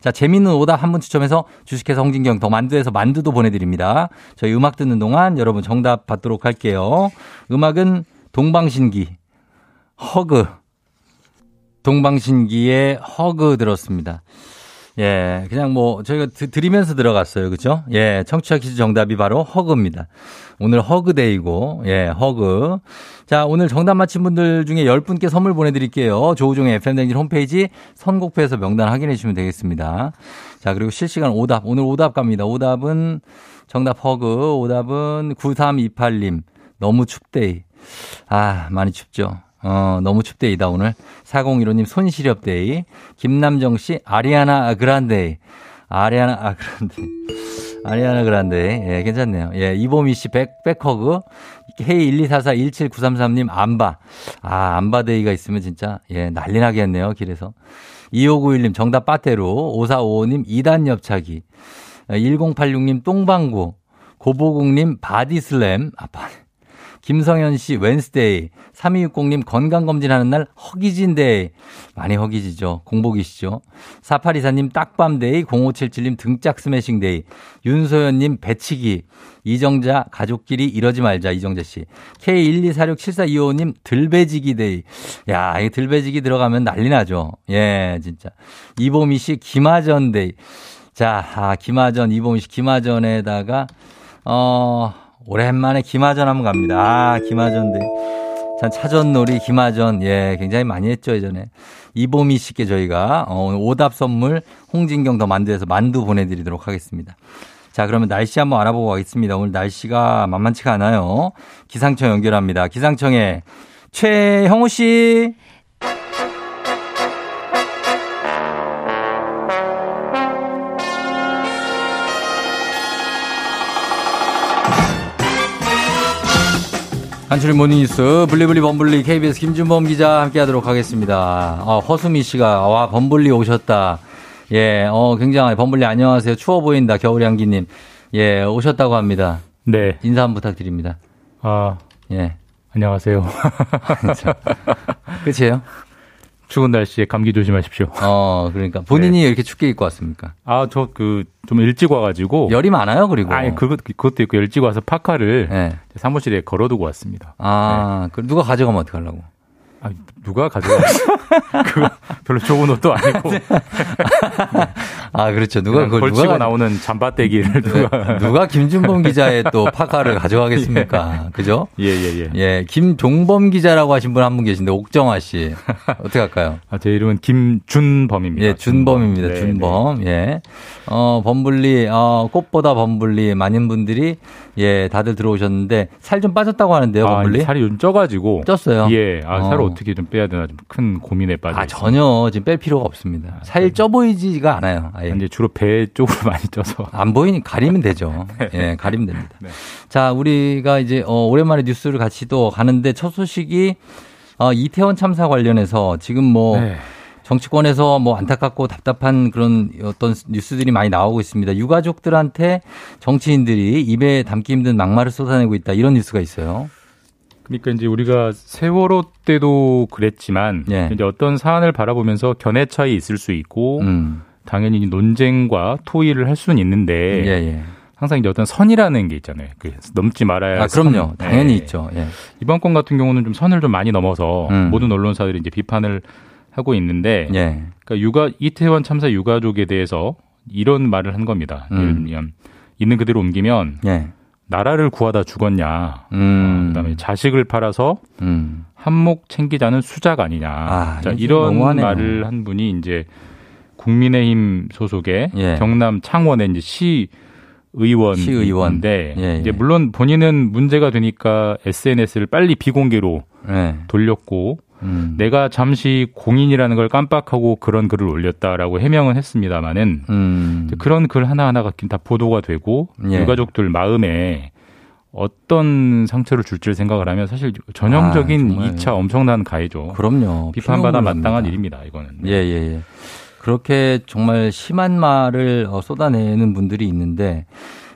자, 재밌는 오답 한 분 추첨해서 주식회사 홍진경 더 만두에서 만두도 보내드립니다. 저희 음악 듣는 동안 여러분 정답 받도록 할게요. 음악은 동방신기, hug, 동방신기의 hug 들었습니다. 예, 그냥 뭐 저희가 드, 드리면서 들어갔어요. 그죠? 예, 청취자 퀴즈 정답이 바로 hug입니다. 오늘 hug day고, 예, hug. 자, 오늘 정답 맞힌 분들 중에 10분께 선물 보내드릴게요. 조우종의 FM댕진 홈페이지 선곡표에서 명단 확인해 주시면 되겠습니다. 자, 그리고 실시간 오답. 오늘 오답 갑니다. 오답은 정답 hug. 오답은 9328님. 너무 춥데이. 아, 많이 춥죠. 어, 너무 춥데이다, 오늘. 4015님, 손시렵데이. 김남정 씨, 아리아나 그란데이. 아리아나, 아, 그란데이. (laughs) 아리아나 그란데이. 예, 괜찮네요. 예, 이보미 씨, back, back hug. K124417933님, armbar. 아, armbar day가 있으면 진짜, 예, 난리 나겠네요, 길에서. 2591님, 정답 빠테로. 5455님, 2단 옆차기. 1086님, 똥방구. 고보국님, body slam. 아, 바 김성현 씨, Wednesday. 3260님, 건강검진하는 날, 허기진데이. 많이 허기지죠. 공복이시죠. 4824님, 딱밤 day. 0577님, 등짝 스매싱 day. 윤소연님, 배치기. 이정자, 가족끼리 이러지 말자. 이정자 씨. K124674225님, 들배지기 day. 야, 이 들배지기 들어가면 난리 나죠. 예, 진짜. 이보미 씨, 기마전 day. 자, 아, 기마전, 이보미 씨, 기마전에다가, 어, 오랜만에 기마전 한번 갑니다. 아, 기마전데. 참, 차전놀이, 김하전. 예, 굉장히 많이 했죠, 예전에. 이보미 씨께 저희가 어, 오늘 오답 선물 홍진경 더 만두에서 만두 보내드리도록 하겠습니다. 자, 그러면 날씨 한번 알아보고 가겠습니다. 오늘 날씨가 만만치가 않아요. 기상청 연결합니다. 기상청에 최형우 씨. 한철의 모닝뉴스 블리블리 범블리 KBS 김준범 기자 함께하도록 하겠습니다. 어, 허수미 씨가 와 범블리 오셨다. 예, 어 굉장히 범블리 안녕하세요. 추워 보인다 겨울향기님. 예, 오셨다고 합니다. 네. 인사 한번 부탁드립니다. 아, 예, 안녕하세요. (laughs) 끝이에요? 추운 날씨에 감기 조심하십시오. 어, 그러니까 본인이 이렇게 춥게 입고 왔습니까? 아, 저 그 좀 일찍 와가지고. 열이 많아요, 그리고. 아니, 그것, 그것도 있고 일찍 와서 파카를 예. 사무실에 걸어두고 왔습니다. 아, 그 누가 가져가면 어떡하려고? 아, 누가 가져갔어? (laughs) 그거 별로 좋은 옷도 아니고. 아, 그렇죠. 누가 그걸 걸치고 누가 가- 나오는 잠바떼기를 누가. (laughs) 누가 김준범 기자의 또 파카를 가져가겠습니까? (laughs) 그죠? 예, 예, 예. 예, 김종범 기자라고 하신 분한분 계신데 옥정아 씨 어떻게 할까요? 아, 제 이름은 김준범입니다. 예, 준범입니다. 네, 준범. 예. 어, 범블리, 어, 꽃보다 범블리 많은 분들이 예, 다들 들어오셨는데 살 좀 빠졌다고 하는데요, 네. 아, 범블리? 살이 좀 쪄가지고. 쪘어요. 예, 아, 살을 어. 어떻게 좀 빼야 되나 좀 큰 고민에 빠져. 아. 전혀 지금 뺄 필요가 없습니다. 살쪄 보이지가 않아요. 아예. 이제 주로 배 쪽으로 (laughs) 많이 쪄서. 안 보이니 가리면 되죠. (laughs) 예, 가리면 됩니다. 네. 자, 우리가 이제 어, 오랜만에 뉴스를 같이 또 가는데 첫 소식이 어, 이태원 참사 관련해서 지금 뭐 네. 정치권에서 뭐 안타깝고 답답한 그런 어떤 뉴스들이 많이 나오고 있습니다. 유가족들한테 정치인들이 입에 담기 힘든 막말을 쏟아내고 있다 이런 뉴스가 있어요. 그러니까 이제 우리가 세월호 때도 그랬지만 예. 이제 어떤 사안을 바라보면서 견해 차이 있을 수 있고 음. 당연히 논쟁과 토의를 할 수는 있는데 예, 예. 항상 이제 어떤 선이라는 게 있잖아요. 그 넘지 말아야 할 아, 그럼요. 선. 당연히 예. 있죠. 예. 이번 건 같은 경우는 좀 선을 좀 많이 넘어서 음. 모든 언론사들이 이제 비판을 하고 있는데 예. 그러니까 육아 이태원 참사 유가족에 대해서 이런 말을 한 겁니다. 음. 예를 들면 있는 그대로 옮기면 예. 나라를 구하다 죽었냐. 음. 어, 그다음에 자식을 팔아서 음. 한몫 챙기자는 수작 아니냐. 아, 자, 이런 너무하네요. 말을 한 분이 이제 국민의힘 소속의 예. 경남 창원의 이제 시 의원인데 시의원. 예, 예. 이제 물론 본인은 문제가 되니까 SNS를 빨리 비공개로 네. 돌렸고 음. 내가 잠시 공인이라는 걸 깜빡하고 그런 글을 올렸다라고 해명은 했습니다마는 음. 그런 글 하나하나가 다 보도가 되고 예. 유가족들 마음에 어떤 상처를 줄지를 생각을 하면 사실 전형적인 아, 정말. 이 2차 엄청난 가해죠. 그럼요. 비판받아 마땅한. 일입니다. 이거는. 예, 예, 예. 그렇게 정말 심한 말을 어, 쏟아내는 분들이 있는데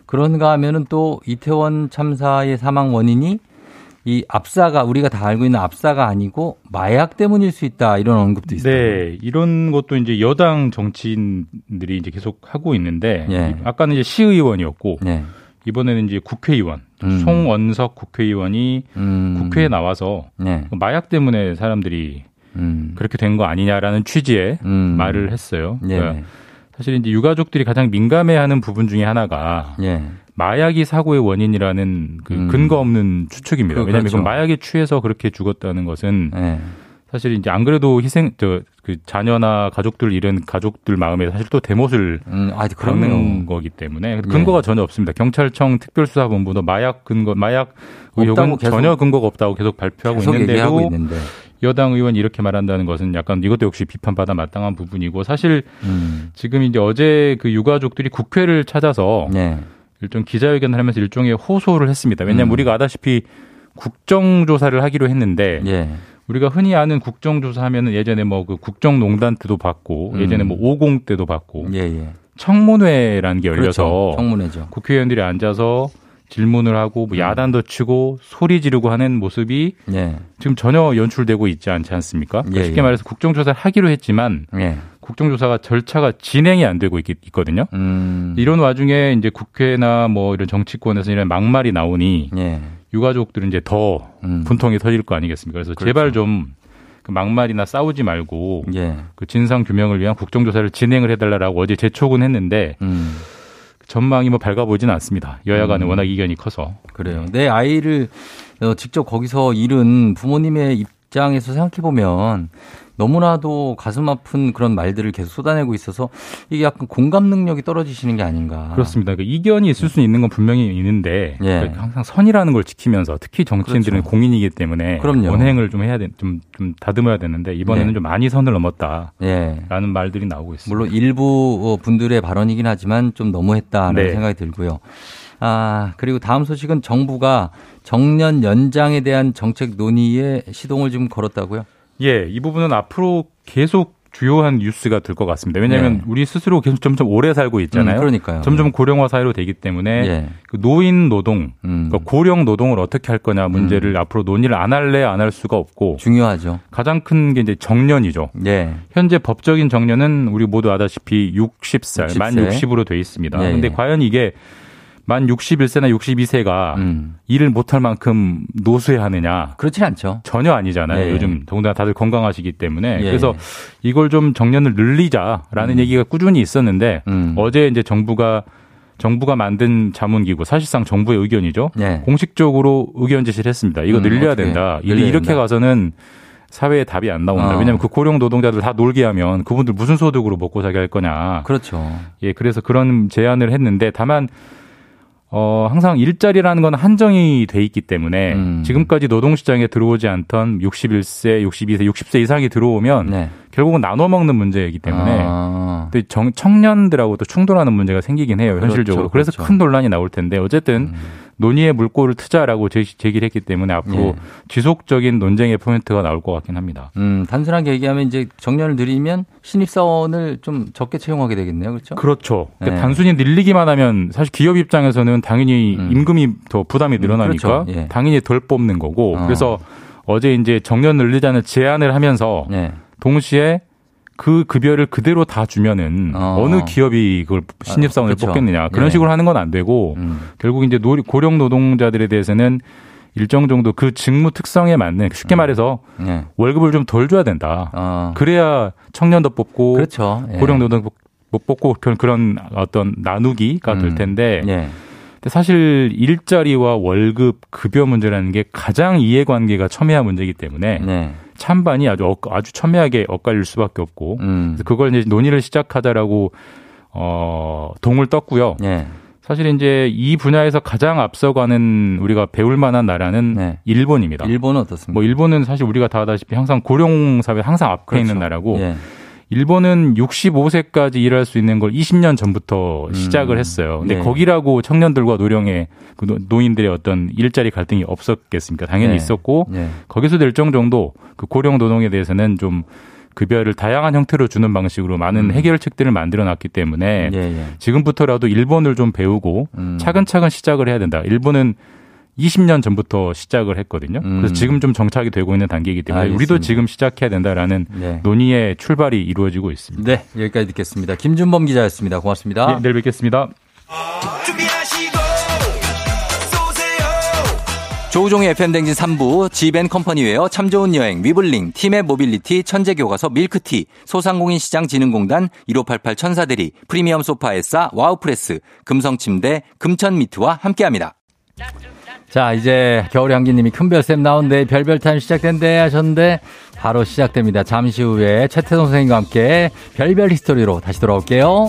그런가 하면은 또 이태원 참사의 사망 원인이 이 압사가 우리가 다 알고 있는 압사가 아니고 마약 때문일 수 있다 이런 언급도 있어요. 네, 이런 것도 이제 여당 정치인들이 이제 계속 하고 있는데 예. 아까는 이제 시의원이었고 네. 이번에는 이제 국회의원 음. 송원석 국회의원이 음. 국회에 나와서 네. 마약 때문에 사람들이 음. 그렇게 된 거 아니냐라는 취지의 음. 말을 했어요. 예. 그러니까 사실 이제 유가족들이 가장 민감해하는 부분 중에 하나가 예. 마약이 사고의 원인이라는 그 음. 근거 없는 추측입니다. 그- 왜냐하면 그렇죠. 그 마약에 취해서 그렇게 죽었다는 것은 예. 사실 이제 안 그래도 희생 저 그 자녀나 가족들 잃은 가족들 마음에 사실 또 대못을 음, 아, 그러면 거기 때문에 근거가 전혀 없습니다. 경찰청 특별수사본부도 마약 근거 마약 의혹은 계속- 전혀 근거가 없다고 계속 발표하고 계속 있는데도 있는데. 여당 의원이 이렇게 말한다는 것은 약간 이것도 역시 비판받아 마땅한 부분이고 사실 음. 지금 이제 어제 그 유가족들이 국회를 찾아서 네. 일종 기자회견을 하면서 일종의 호소를 했습니다. 왜냐하면 음. 우리가 아다시피 국정조사를 하기로 했는데 예. 우리가 흔히 아는 국정조사 하면은 예전에 뭐 그 국정농단 때도 받고 음. 예전에 뭐50 때도 받고 예, 예. 청문회라는 게 열려서 그렇죠. 청문회죠. 국회의원들이 앉아서 질문을 하고 음. 뭐 야단도 치고 소리 지르고 하는 모습이 예. 지금 전혀 연출되고 있지 않지 않습니까? 그러니까 예, 쉽게 예. 말해서 국정조사를 하기로 했지만 예. 국정조사가 절차가 진행이 안 되고 있, 있거든요. 음. 이런 와중에 이제 국회나 뭐 이런 정치권에서 이런 막말이 나오니 예. 유가족들은 이제 더 음. 분통이 터질 거 아니겠습니까? 그래서 그렇죠. 제발 좀그 막말이나 싸우지 말고 예. 그 진상 규명을 위한 국정조사를 진행을 해달라고 어제 재촉은 했는데 음. 전망이 뭐 밝아 보이지는 않습니다. 여야 간에 음. 워낙 이견이 커서. 그래요. 내 아이를 어, 직접 거기서 잃은 부모님의 입 장에서 생각해 보면 너무나도 가슴 아픈 그런 말들을 계속 쏟아내고 있어서 이게 약간 공감 능력이 떨어지시는 게 아닌가. 그렇습니다. 그 이견이 있을 수는 있는 건 분명히 있는데 예. 그 항상 선이라는 걸 지키면서 특히 정치인들은 그렇죠. 공인이기 때문에 그럼요. 언행을 좀 해야 돼, 좀, 좀 다듬어야 되는데 이번에는 예. 좀 많이 선을 넘었다라는 예. 말들이 나오고 있습니다. 물론 일부 어, 분들의 발언이긴 하지만 좀 너무했다는 네. 생각이 들고요. 아, 그리고 다음 소식은 정부가 정년 연장에 대한 정책 논의에 시동을 지금 걸었다고요? 예, 이 부분은 앞으로 계속 주요한 뉴스가 될 것 같습니다. 왜냐하면 네. 우리 스스로 계속 점점 오래 살고 있잖아요. 음, 그러니까요. 점점 고령화 사회로 되기 때문에 예. 그 노인 노동, 음. 그러니까 고령 노동을 어떻게 할 거냐 문제를 앞으로 논의를 안 할래 안 할 수가 없고 중요하죠. 가장 큰 게 이제 정년이죠. 예. 현재 법적인 정년은 우리 모두 아다시피 60살, 60세. 만 60으로 돼 있습니다. 예, 근데 예. 과연 이게 만 61세나 62세가 음. 일을 못할 만큼 노쇠 하느냐? 그렇진 않죠. 전혀 아니잖아요. 예, 예. 요즘 더군다나 다들 건강하시기 때문에. 예, 그래서 예. 이걸 좀 정년을 늘리자라는 얘기가 꾸준히 있었는데 음. 어제 이제 정부가 정부가 만든 자문기구 사실상 정부의 의견이죠. 예. 공식적으로 의견 제시를 했습니다. 이거 음, 늘려야 된다. 늘려야 이렇게 된다. 가서는 사회에 답이 안 나온다. 어. 왜냐하면 그 고령 노동자들 다 놀게 하면 그분들 무슨 소득으로 먹고 살게 할 거냐. 그렇죠. 예, 그래서 그런 제안을 했는데 다만 어, 항상 일자리라는 건 한정이 돼 있기 때문에 음. 지금까지 노동시장에 들어오지 않던 61세, 62세, 60세 이상이 들어오면 네. 결국은 나눠 먹는 문제이기 때문에 아. 또 정, 청년들하고 또 충돌하는 문제가 생기긴 해요, 현실적으로. 그렇죠, 그래서 그렇죠. 큰 논란이 나올 텐데 어쨌든 논의의 물꼬를 트자라고 제, 제기를 했기 때문에 앞으로 예. 지속적인 논쟁의 포인트가 나올 것 같긴 합니다. 음, 단순하게 얘기하면 이제 정년을 늘리면 신입사원을 좀 적게 채용하게 되겠네요. 그렇죠? 그렇죠. 그러니까 네. 단순히 늘리기만 하면 사실 기업 입장에서는 당연히 음. 임금이 더 부담이 늘어나니까 그렇죠. 예. 당연히 덜 뽑는 거고 어. 그래서 어제 이제 정년 늘리자는 제안을 하면서 네. 동시에 그 급여를 그대로 다 주면은 어. 어. 느 기업이 그걸 신입사원을 아, 그렇죠. 뽑겠느냐 그런 예. 식으로 하는 건 안 되고 음. 결국 이제 노- 고령 노동자들에 대해서는 일정 정도 그 직무 특성에 맞는 쉽게 말해서 네. 월급을 좀 덜 줘야 된다. 어. 그래야 청년도 뽑고 그렇죠. 예. 고령 노동 못 뽑고 그런- 그런 어떤 나누기가 될 음. 텐데 예. 근데 사실 일자리와 월급, 급여 문제라는 게 가장 이해관계가 첨예한 문제이기 때문에 네. 찬반이 아주 엇- 아주 첨예하게 엇갈릴 수밖에 없고 음. 그걸 이제 논의를 시작하자라고 어 동을 떴고요. 예. 사실 이제 이 분야에서 가장 앞서가는 우리가 배울 만한 나라는 네. 일본입니다. 일본은 어떻습니까? 뭐 일본은 사실 우리가 다 아다시피 항상 고령 사회 항상 앞에 그렇죠. 있는 나라고 예. 일본은 65세까지 일할 수 있는 걸 20년 전부터 시작을 했어요. 근데 네. 거기라고 청년들과 노령의 그 노- 노인들의 어떤 일자리 갈등이 없었겠습니까? 당연히 네. 있었고 예. 거기서도 일정 정도 그 고령 노동에 대해서는 좀 급여를 다양한 형태로 주는 방식으로 많은 해결책들을 만들어 놨기 때문에 음. 예, 예. 지금부터라도 일본을 좀 배우고 음. 차근차근 시작을 해야 된다. 일본은 20년 전부터 시작을 했거든요. 음. 그래서 지금 좀 정착이 되고 있는 단계이기 때문에 알겠습니다. 우리도 지금 시작해야 된다라는 네. 논의의 출발이 이루어지고 있습니다. 네, 여기까지 듣겠습니다. 김준범 기자였습니다. 고맙습니다. 네, 내일 뵙겠습니다. 조우종의 FM대행진 3부, 지벤컴퍼니웨어, 참 좋은 여행, 위블링, 티머니 모빌리티, 천재교과서, 밀크티, 소상공인 시장진흥공단, 1588 천사대리, 프리미엄 소파 에싸, 와우프레스, 금성침대, 금천미트와 함께합니다. 자, 이제 겨울의 향기님이 큰별쌤 나온대, 별별 타임 시작된대 하셨는데, 바로 시작됩니다. 잠시 후에 최태성 선생님과 함께 별별 히스토리로 다시 돌아올게요.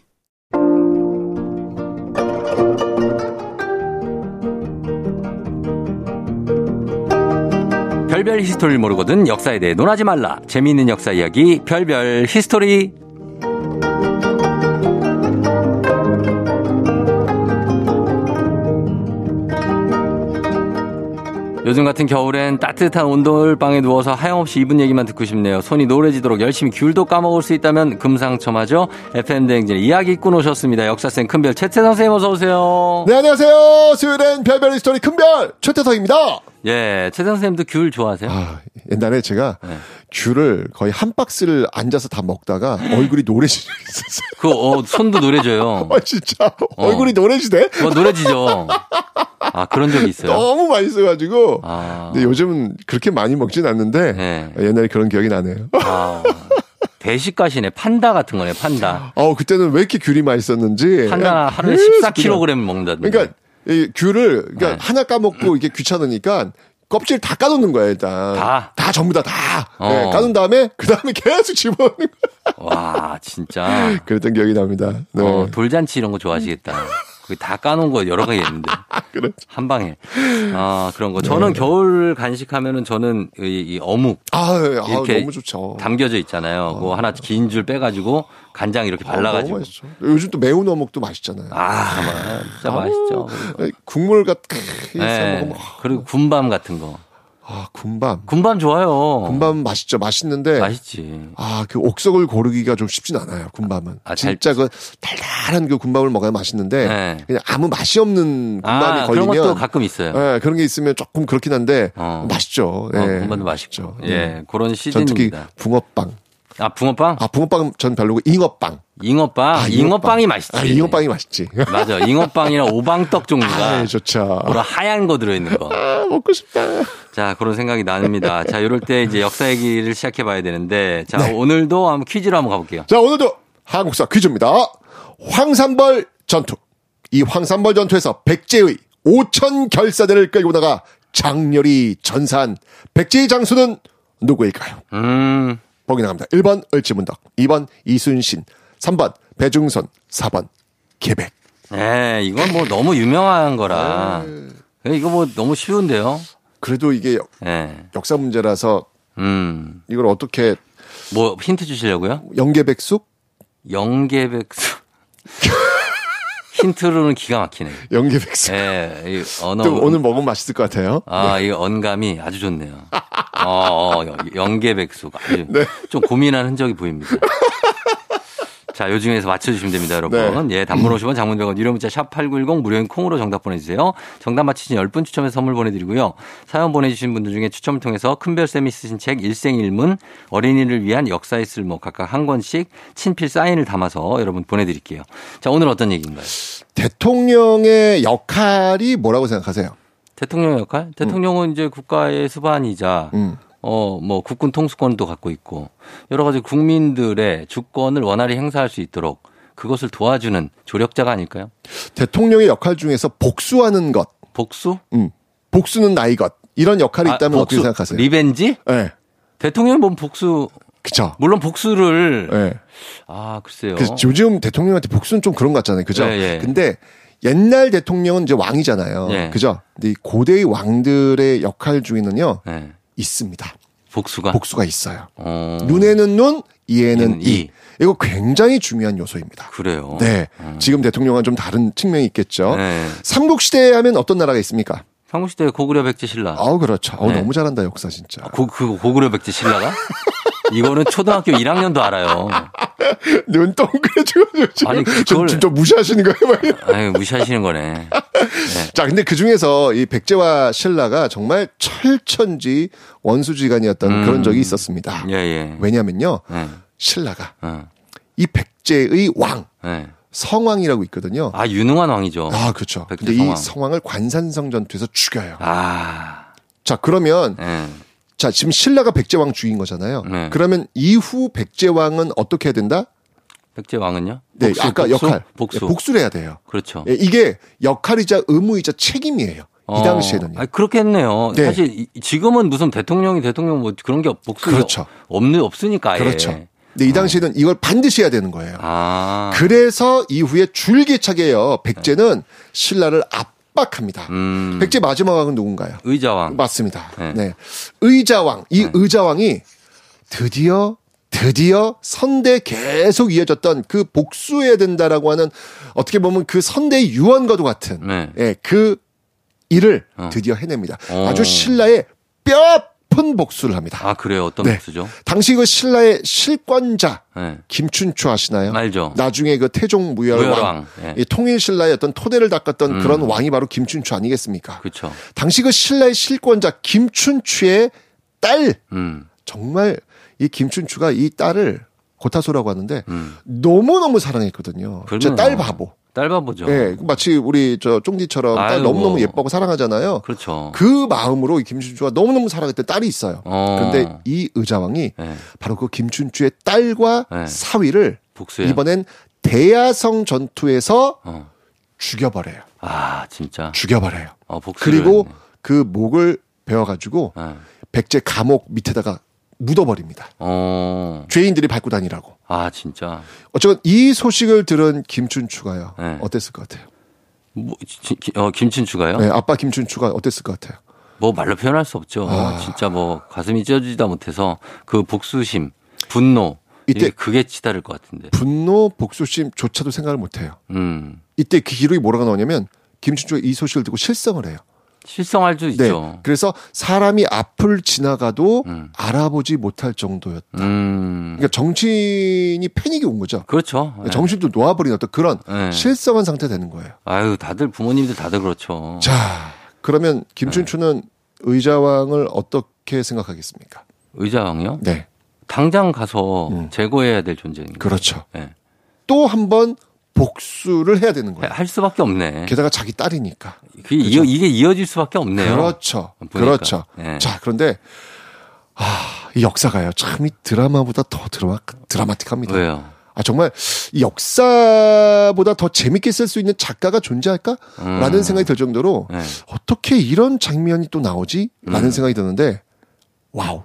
별별 히스토리를 모르거든 역사에 대해 논하지 말라. 재미있는 역사 이야기 별별 히스토리. 요즘 같은 겨울엔 따뜻한 온돌방에 누워서 하염없이 입은 얘기만 듣고 싶네요. 손이 노래지도록 열심히 귤도 까먹을 수 있다면 금상첨화죠. FM 대행진 이야기꾼 오셨습니다. 역사쌤 큰별 최태성 선생님 어서 오세요. 네, 안녕하세요. 수요일엔 별별 스토리 큰별 최태성입니다. 예, 최태성 선생님도 귤 좋아하세요? 아, 옛날에 제가 네. 귤을 거의 한 박스를 앉아서 다 먹다가 얼굴이 노래지게 있었어요. 그 어, 손도 노래져요. (laughs) 아, 진짜. 얼굴이 노래지대? 어, 노래지죠. 아, 그런 적이 있어요. 너무 맛있어가지고. 아, 근데 요즘은 그렇게 많이 먹진 않는데 네. 옛날에 그런 기억이 나네요. 아, 대식가시네. 판다 같은 거네, 판다. 어, 그때는 왜 이렇게 귤이 맛있었는지. 판다 하루에 계속 14kg 먹는다던데. 그러니까 이 귤을 그러니까 네. 하나 까먹고 이게 귀찮으니까 껍질 다 까놓는 거야 일단. 다? 전부 다 다. 어. 네, 까놓은 다음에 그 다음에 계속 집어넣는 거야. 와, 진짜. (laughs) 그랬던 기억이 납니다. 네. 어, 돌잔치 이런 거 좋아하시겠다. 그다 까놓은 거 여러 가지 있는데. (laughs) 그렇죠. 한 방에. 아, 그런 거. 저는 겨울 간식하면은 저는 이, 이 어묵 아, 아 이렇게 너무 좋죠. 담겨져 있잖아요. 그거 하나 긴 줄 빼가지고 간장 이렇게 아, 발라가지고. 너무 맛있죠. 요즘 또 매운 어묵도 맛있잖아요. 아, 뭐, 진짜 맛있죠. 아이, 국물 같 네. 그리고 군밤 같은 거. 아 군밤. 군밤 좋아요. 군밤 맛있죠. 맛있는데 맛있지. 아 그 옥석을 고르기가 좀 쉽진 않아요. 군밤은. 아, 잘- 진짜 그 달달한 그 군밤을 먹어야 맛있는데 네. 그냥 아무 맛이 없는 군밤이 아, 그런 걸리면 것도 가끔 있어요. 예, 그런 게 있으면 조금 그렇긴 한데 어. 맛있죠. 예. 어, 군밤도 맛있죠. 예, 그런 전 특히 시즌입니다. 붕어빵. 아, 붕어빵? 아 붕어빵 전 별로고 잉어빵. 잉어빵? 아, 잉어빵 이 맛있지. 아 잉어빵이 맛있지. (laughs) 맞아. 잉어빵이랑 오방떡 종류가. 아 좋죠. 그런 하얀 거 들어 있는 거. 아 먹고 싶다. 자, 그런 생각이 나닙니다. 자, 이럴 때 이제 역사 얘기를 시작해 봐야 되는데. 자, 네. 오늘도 한번 퀴즈로 한번 가 볼게요. 자, 오늘도 한국사 퀴즈입니다. 황산벌 전투. 이 황산벌 전투에서 백제의 5천 결사대를 끌고 나가 장렬히 전사한 백제의 장수는 누구일까요? 음, 보기 나갑니다. 1번 을지문덕, 2번 이순신, 3번 배중선, 4번 계백. 에 이건 뭐 너무 유명한 거라. 이거 뭐 너무 쉬운데요? 그래도 이게 역- 예. 역사 문제라서 음, 이걸 어떻게 뭐 힌트 주시려고요? 영계백숙? 영계백수. (laughs) 힌트로는 기가 막히네. 영계백숙. 예, 이 언어. 또 오늘 먹으면 맛있을 것 같아요. 아, 이 언감이 아주 좋네요. 어, 어 영계백숙. 아주 네. 좀 고민한 흔적이 보입니다. 자, 요 중에서 맞춰주시면 됩니다, 여러분. 예, 단문 50원, 장문 100원, 유료 문자 샵 8910 무료인 콩으로 정답 보내주세요. 정답 맞히신 10분 추첨해서 선물 보내드리고요. 사연 보내주신 분들 중에 추첨을 통해서 큰별쌤이 쓰신 책 일생일문, 어린이를 위한 역사의 쓸모 각각 한 권씩 친필 사인을 담아서 여러분 보내드릴게요. 자, 오늘 어떤 얘기인가요? 대통령의 역할이 뭐라고 생각하세요? 대통령 역할? 대통령은 이제 국가의 수반이자 음. 어, 뭐, 국군 통수권도 갖고 있고, 여러 가지 국민들의 주권을 원활히 행사할 수 있도록 그것을 도와주는 조력자가 아닐까요? 대통령의 역할 중에서 복수하는 것, 복수? 음. 복수는 나의 것 이런 역할이 아, 있다면 어떻게 복수, 생각하세요? revenge? 네, 대통령은 뭔 복수, 그쵸. 물론 복수를, 네. 아, 글쎄요. 요즘 대통령한테 복수는 좀 그런 것 같잖아요. 그죠? 예, 예. 근데 옛날 대통령은 이제 왕이잖아요. 예. 그죠? 근데 이 고대의 왕들의 역할 중에는요, 네. 있습니다. 복수가. 복수가 있어요. 어, 눈에는 눈, 이에는 이. 이. 이거 굉장히 중요한 요소입니다. 그래요. 네. 지금 대통령은 좀 다른 측면이 있겠죠. 네. 삼국시대 하면 어떤 나라가 있습니까? 삼국시대 고구려 백제 신라. 아우, 그렇죠. 어우, 네. 너무 잘한다, 역사 진짜. 고, 그 고구려 백제 신라가? (laughs) 이거는 초등학교 1학년도 알아요. 눈 동그래지고 지금 아니, 좀 그걸- 진짜 무시하시는 거예요. 아유, 무시하시는 거네. 자, 근데 그 중에서 이 백제와 신라가 정말 철천지 원수지간이었던 음. 그런 적이 있었습니다. 예, 예. 왜냐면요. 네. 신라가 어, 이 백제의 왕, 네. 성왕이라고 있거든요. 아, 유능한 왕이죠. 아, 그렇죠. 근데 성왕. 이 성왕을 관산성 전투에서 죽여요. 아, 자, 그러면 예. 자, 지금 신라가 백제왕 주인 거잖아요. 네. 그러면 이후 백제왕은 어떻게 해야 된다? 백제 왕은요? 네, 복수, 아까 복수? 역할. 복수. 네, 복수를 해야 돼요. 그렇죠. 예, 이게 역할이자 의무이자 책임이에요. 이 당시에는요. 아, 그렇겠네요. 네. 사실 이- 지금은 무슨 대통령이 대통령 뭐 그런 게 복수 그렇죠. 없는 없으니까 아예. 그렇죠. 근데 이 당시에는 이걸 반드시 해야 되는 거예요. 아. 그래서 이후에 줄기차게요. 백제는 신라를 압 박합니다. 음. 백제 마지막 왕은 누군가요? 의자왕. 맞습니다. 네. 네. 의자왕. 이 의자왕이 드디어 드디어 선대 계속 이어졌던 그 복수해야 된다라고 하는 어떻게 보면 그 선대의 유언과도 같은 네. 예, 그 일을 어. 드디어 해냅니다. 어. 아주 신라의 뼈 아픈 복수를 합니다. 아, 그래요. 어떤 네. 복수죠? 당시 그 신라의 실권자 네. 김춘추 아시나요? 알죠. 나중에 그 태종 무열왕, 무열왕. 예. 이 통일 신라의 어떤 토대를 닦았던 음. 그런 왕이 바로 김춘추 아니겠습니까? 그렇죠. 당시 그 신라의 실권자 김춘추의 딸 음. 정말 이 김춘추가 이 딸을 고타소라고 하는데 음. 너무 너무 사랑했거든요. 제 딸 바보. 딸 바보죠. 예, 마치 우리 저 쫑디처럼 딸 아이고. 너무 너무 예뻐하고 사랑하잖아요. 그렇죠. 그 마음으로 이 김춘추가 너무 너무 사랑했던 딸이 있어요. 어. 그런데 이 의자왕이 네. 바로 그 김춘추의 딸과 네. 사위를 복수예요. 이번엔 대야성 전투에서 어. 죽여버려요. 아, 진짜. 죽여버려요. 어, 복수. 그리고 그 목을 베어가지고 네. 백제 감옥 밑에다가 묻어버립니다. 어. 죄인들이 밟고 다니라고. 아, 진짜. 어쨌건 이 소식을 들은 김춘추가요. 네. 어땠을 것 같아요? 뭐, 지- 기- 어, 김춘추가요? 네, 아빠 김춘추가 어땠을 것 같아요? 뭐 말로 표현할 수 없죠. 아. 진짜 뭐 가슴이 찢어지다 못해서 그 복수심, 분노 이때- 그게 치달을 것 같은데. 분노, 복수심조차도 생각을 못해요. 음. 이때 그 기록이 뭐라고 나오냐면 김춘추가 이 소식을 듣고 실성을 해요. 실성할 수 네. 있죠. 그래서 사람이 앞을 지나가도 음. 알아보지 못할 정도였다. 음. 그러니까 정신이 패닉이 온 거죠. 그렇죠. 네. 정신도 놓아버린 어떤 그런 네. 실성한 상태 되는 거예요. 아유, 다들 부모님들 다들 그렇죠. 자, 그러면 김춘추는 의자왕을 어떻게 생각하겠습니까? 의자왕이요? 네, 당장 가서 음. 제거해야 될 거예요. 그렇죠. 네. 또한 번 복수를 해야 되는 거예요. 할 수밖에 없네. 게다가 자기 딸이니까. 그게 이어, 이게 이어질 수밖에 없네요. 그렇죠. 보니까. 그렇죠. 네. 자, 그런데 아, 이 역사가요. 참 이 드라마보다 더 드라마 드라마틱합니다. 왜요? 아 정말 이 역사보다 더 재밌게 쓸 수 있는 작가가 존재할까라는 음. 생각이 들 정도로 네. 어떻게 이런 장면이 또 나오지?라는 음. 생각이 드는데 wow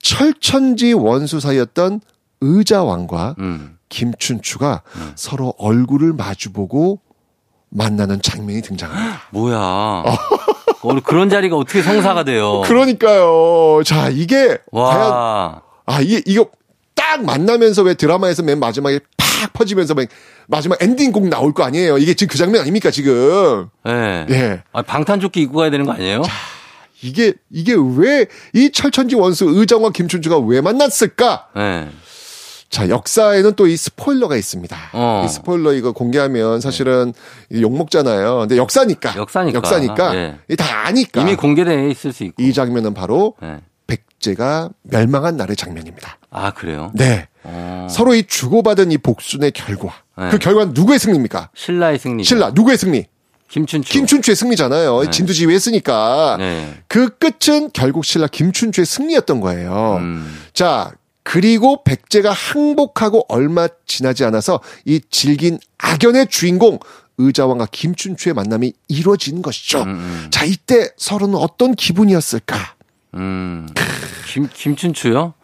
철천지 원수 사이였던 의자왕과 음. 김춘추가 서로 얼굴을 마주보고 만나는 장면이 등장합니다. (gasps) 뭐야. 오늘 그런 자리가 어떻게 성사가 돼요? (gasps) 그러니까요. 자 이게 과연 와. 아 이게 이거 딱 만나면서 왜 드라마에서 맨 마지막에 팍 퍼지면서 맨 마지막 엔딩 곡 나올 거 아니에요. 이게 지금 그 장면 아닙니까 지금? 예. 예. 아, 방탄조끼 입고 가야 되는 거 아니에요? 이게 이게 왜 이 철천지 원수 의정과 김춘주가 왜 만났을까? 예. 자, 역사에는 또 이 스포일러가 있습니다. 어. 이 스포일러 이거 공개하면 사실은 욕 먹잖아요. 근데 역사니까. 역사니까. 역사니까. 예. 이다 아니까. 이미 공개돼 있을 수 있고. 이 장면은 바로 네. 백제가 멸망한 날의 장면입니다. 아 그래요? 네. 어. 서로 이 주고받은 이 복순의 결과. 네. 그 결과는 누구의 승리입니까? 신라의 승리. 신라. 누구의 승리? 김춘추. 김춘추의 승리잖아요. 네. 진두지휘했으니까. 네. 그 끝은 결국 신라 김춘추의 승리였던 거예요. 음. 자, 그리고 백제가 항복하고 얼마 지나지 않아서 이 질긴 악연의 주인공 의자왕과 김춘추의 만남이 이루어진 것이죠. 음. 자, 이때 서로는 어떤 기분이었을까? 음. 김 김춘추요?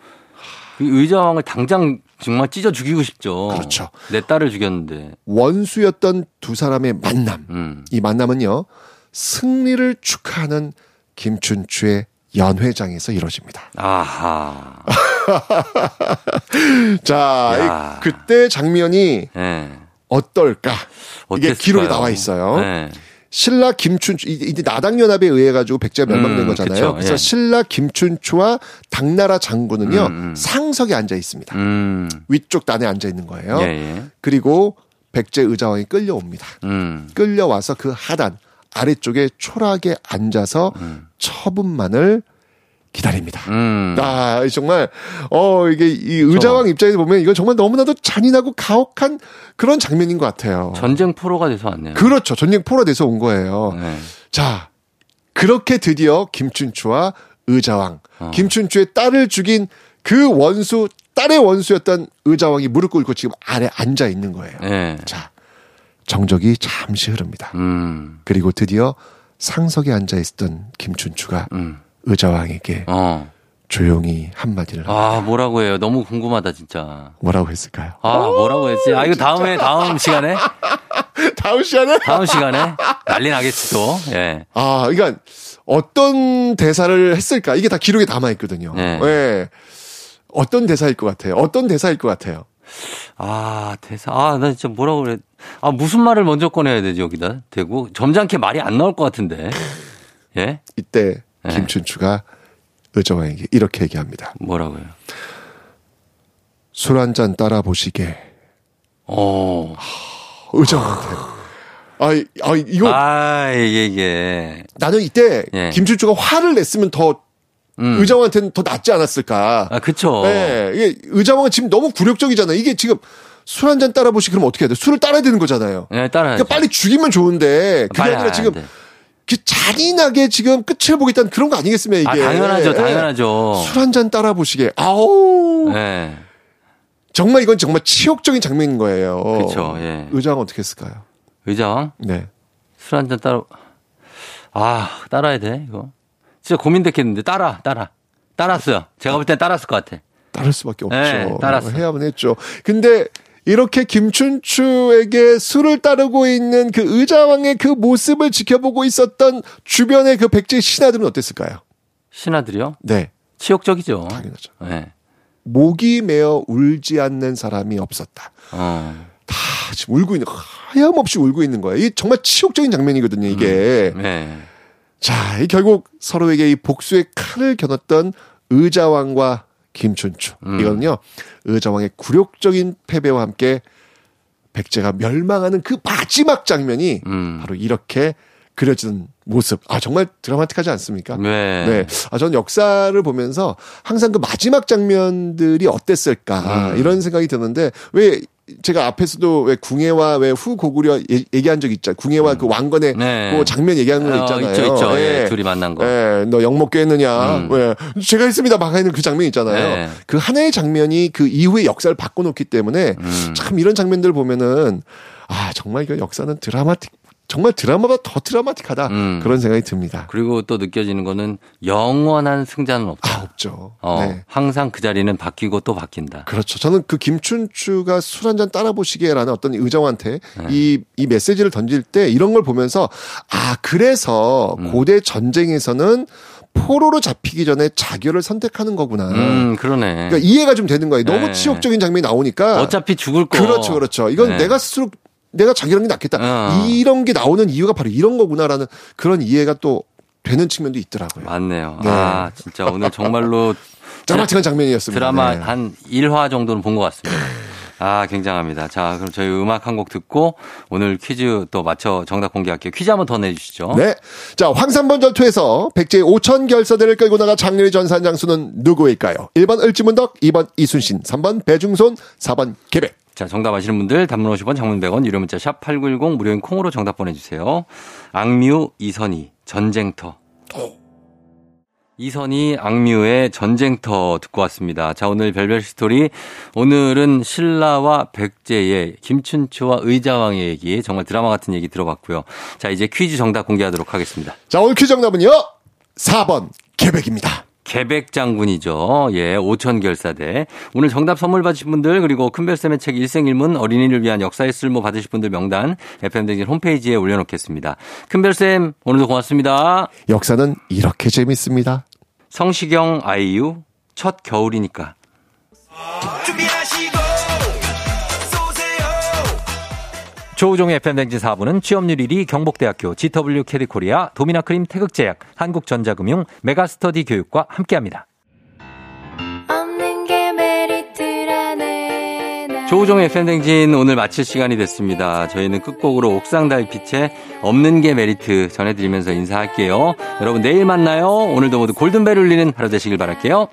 그 의자왕을 당장 정말 찢어 죽이고 싶죠. 그렇죠. 내 딸을 죽였는데. 원수였던 두 사람의 만남. 음. 이 만남은요, 승리를 축하하는 김춘추의 연회장에서 이루어집니다. 아하. (laughs) 자, 야. 이- 그때 장면이 예. 어떨까? 이게 어땠을까요? 기록에 나와 있어요. 네. 신라 김춘추 이- 이제 나당연합에 의해 가지고 백제가 멸망된 음, 거잖아요. 그쵸, 그래서 예. 신라 김춘추와 당나라 장군은요 음, 음. 상석에 앉아 있습니다. 음. 위쪽 단에 앉아 있는 거예요. 예, 예. 그리고 백제 의자왕이 끌려옵니다. 음. 끌려와서 그 하단 아래쪽에 초락에 앉아서 음. 처분만을 기다립니다. 음. 아, 정말, 어, 이게, 이 의자왕 입장에서 보면 이건 정말 너무나도 잔인하고 가혹한 그런 장면인 것 같아요. 전쟁 포로가 돼서 왔네요. 그렇죠. 전쟁 포로 돼서 온 거예요. 네. 자, 그렇게 드디어 김춘추와 의자왕, 어. 김춘추의 딸을 죽인 그 원수, 딸의 원수였던 의자왕이 무릎 꿇고 지금 아래 앉아 있는 거예요. 네. 자, 정적이 잠시 흐릅니다. 음. 그리고 드디어 상석에 앉아 있었던 김춘추가 음. 의자왕에게 어. 조용히 한마디를 아, 뭐라고 해요? 너무 궁금하다, 진짜. 뭐라고 했을까요? 아, 뭐라고 했지? 아, 이거 다음에, 다음 시간에? (laughs) 다음 시간에? 다음 시간에? 난리 나겠지, 또. 예. 아, 그러니까 어떤 대사를 했을까? 이게 다 기록에 남아 있거든요. 네. 예. 어떤 대사일 것 같아요? 어떤 대사일 것 같아요? 아, 대사. 아, 나 진짜 뭐라고 그래. 아, 무슨 말을 먼저 꺼내야 되지, 여기다? 대고? 점잖게 말이 안 나올 것 같은데. 예? 이때 네. 김춘추가 의정왕에게 이렇게 얘기합니다. 뭐라고요? 술 한 잔 따라 보시게. 어. 의정한테. 아, 이- 아, 이거 아, 이게, 이게. 나는 이때 예. 김춘추가 화를 냈으면 더 음. 의정한테는 더 낫지 않았을까? 아, 그쵸. 예, 이게 의정왕은 지금 너무 굴욕적이잖아요. 이게 지금 술 한 잔 따라 보시 그러면 어떻게 해야 돼? 술을 따라야 되는 거잖아요. 예, 따라. 그러니까 빨리 죽이면 좋은데 그게 아니라 안 지금 돼. 그 잔인하게 지금 끝을 보겠다는 그런 거 아니겠습니까 이게? 아, 당연하죠, 당연하죠. 술한 잔 따라 보시게. 아우. 예. 정말 이건 정말 치욕적인 장면인 거예요. 그쵸, 예. 의장 어떻게 했을까요? 의자왕? 네. 술 한 잔 따라. 아, 따라야 돼, 이거. 진짜 고민됐겠는데, 따라, 따라. 따랐어요. 제가 볼 땐 따랐을 것 같아. 따를 수밖에 없죠. 네, 따랐어. 해야만 했죠. 근데 이렇게 김춘추에게 술을 따르고 있는 그 의자왕의 그 모습을 지켜보고 있었던 주변의 그 백제 신하들은 어땠을까요? 신하들이요? 네. 치욕적이죠. 당연하죠. 예. 목이 메어 울지 않는 사람이 없었다. 어. 다 지금 울고 있는, 하염없이 울고 있는 거예요. 이게 정말 치욕적인 장면이거든요, 이게. 네. 자, 이 결국 서로에게 이 복수의 칼을 겨눴던 의자왕과 김춘추. 음. 이거는요, 의자왕의 굴욕적인 패배와 함께 백제가 멸망하는 그 마지막 장면이 음. 바로 이렇게 그려지는 모습. 아, 정말 드라마틱하지 않습니까? 네. 네. 아, 저는 역사를 보면서 항상 그 마지막 장면들이 어땠을까 음. 이런 생각이 드는데 왜 제가 앞에서도 왜 궁예와 왜 후 고구려 예- 얘기한 적 있잖아요. 궁예와 그 왕건의 네. 그 장면 얘기하는 거 어, 있잖아요. 있죠, 있죠. 예. 예, 둘이 만난 거. 예, 너역 먹게 했느냐? 음. 왜 제가 했습니다. 막 하는 그 장면 있잖아요. 네. 그 하나의 장면이 그 이후의 역사를 바꿔놓기 때문에 음. 참 이런 장면들 보면은 아 정말 이거 역사는 드라마틱 정말 드라마보다 더 드라마틱하다 음. 그런 생각이 듭니다. 그리고 또 느껴지는 거는 영원한 승자는 없다. 아 없죠. 어, 네. 항상 그 자리는 바뀌고 또 바뀐다. 그렇죠. 저는 그 김춘추가 술 한 잔 따라 보시게라는 어떤 의정한테 네. 이, 이 메시지를 던질 때 이런 걸 보면서 아, 그래서 음. 고대 전쟁에서는 포로로 잡히기 전에 자결을 선택하는 거구나. 음, 그러네. 그러니까 이해가 좀 되는 거예요. 너무 네. 치욕적인 장면이 나오니까. 어차피 죽을 거. 그렇죠, 그렇죠. 이건 네. 내가 스스로 내가 자결하는 게 낫겠다. 어. 이런 게 나오는 이유가 바로 이런 거구나라는 그런 이해가 또 되는 측면도 있더라고요. 맞네요. 네. 아, 진짜 오늘 정말로 (laughs) 짜마창한 장면이었습니다. 드라마 네. 한 1화 정도는 본 것 같습니다. 아, 굉장합니다. 자, 그럼 저희 음악 한 곡 듣고 오늘 퀴즈 또 맞춰 정답 공개할게요. 퀴즈 한번 더 내주시죠. 네. 자, 황산번 전투에서 백제의 5천 결사대를 끌고 나가 장렬히 전사한 장수는 누구일까요? 1번 을지문덕, 2번 이순신, 3번 배중손, 4번 계백. 자, 정답 아시는 분들 단문 50원, 장문 100원, 유료 문자 샵 8910 무료인 콩으로 정답 보내 주세요. 악뮤, 이선희, 전쟁터. 이선희, 악뮤의 전쟁터 듣고 왔습니다. 자, 오늘 별별 스토리. 오늘은 신라와 백제의 김춘추와 의자왕의 얘기, 정말 드라마 같은 얘기 들어봤고요. 자, 이제 퀴즈 정답 공개하도록 하겠습니다. 자, 오늘 퀴즈 정답은요. 4번 계백입니다. 계백 장군이죠. 예, 오천 결사대. 오늘 정답 선물 받으신 분들 그리고 큰별쌤의 책 일생일문 어린이를 위한 역사의 쓸모 받으실 분들 명단 FM대행진 홈페이지에 올려놓겠습니다. 큰별쌤 오늘도 고맙습니다. 역사는 이렇게 재밌습니다. 성시경 아이유 첫 겨울이니까. 조우종의 FM대행진 4부는 취업률 1위 경복대학교 GW 캐리코리아 도미나크림 태극제약 한국전자금융 메가스터디 교육과 함께합니다. 조우종의 팬댕진 오늘 마칠 시간이 됐습니다. 저희는 끝곡으로 옥상 달빛의 없는 게 메리트 전해드리면서 인사할게요. 여러분 내일 만나요. 오늘도 모두 골든벨 울리는 하루 되시길 바랄게요.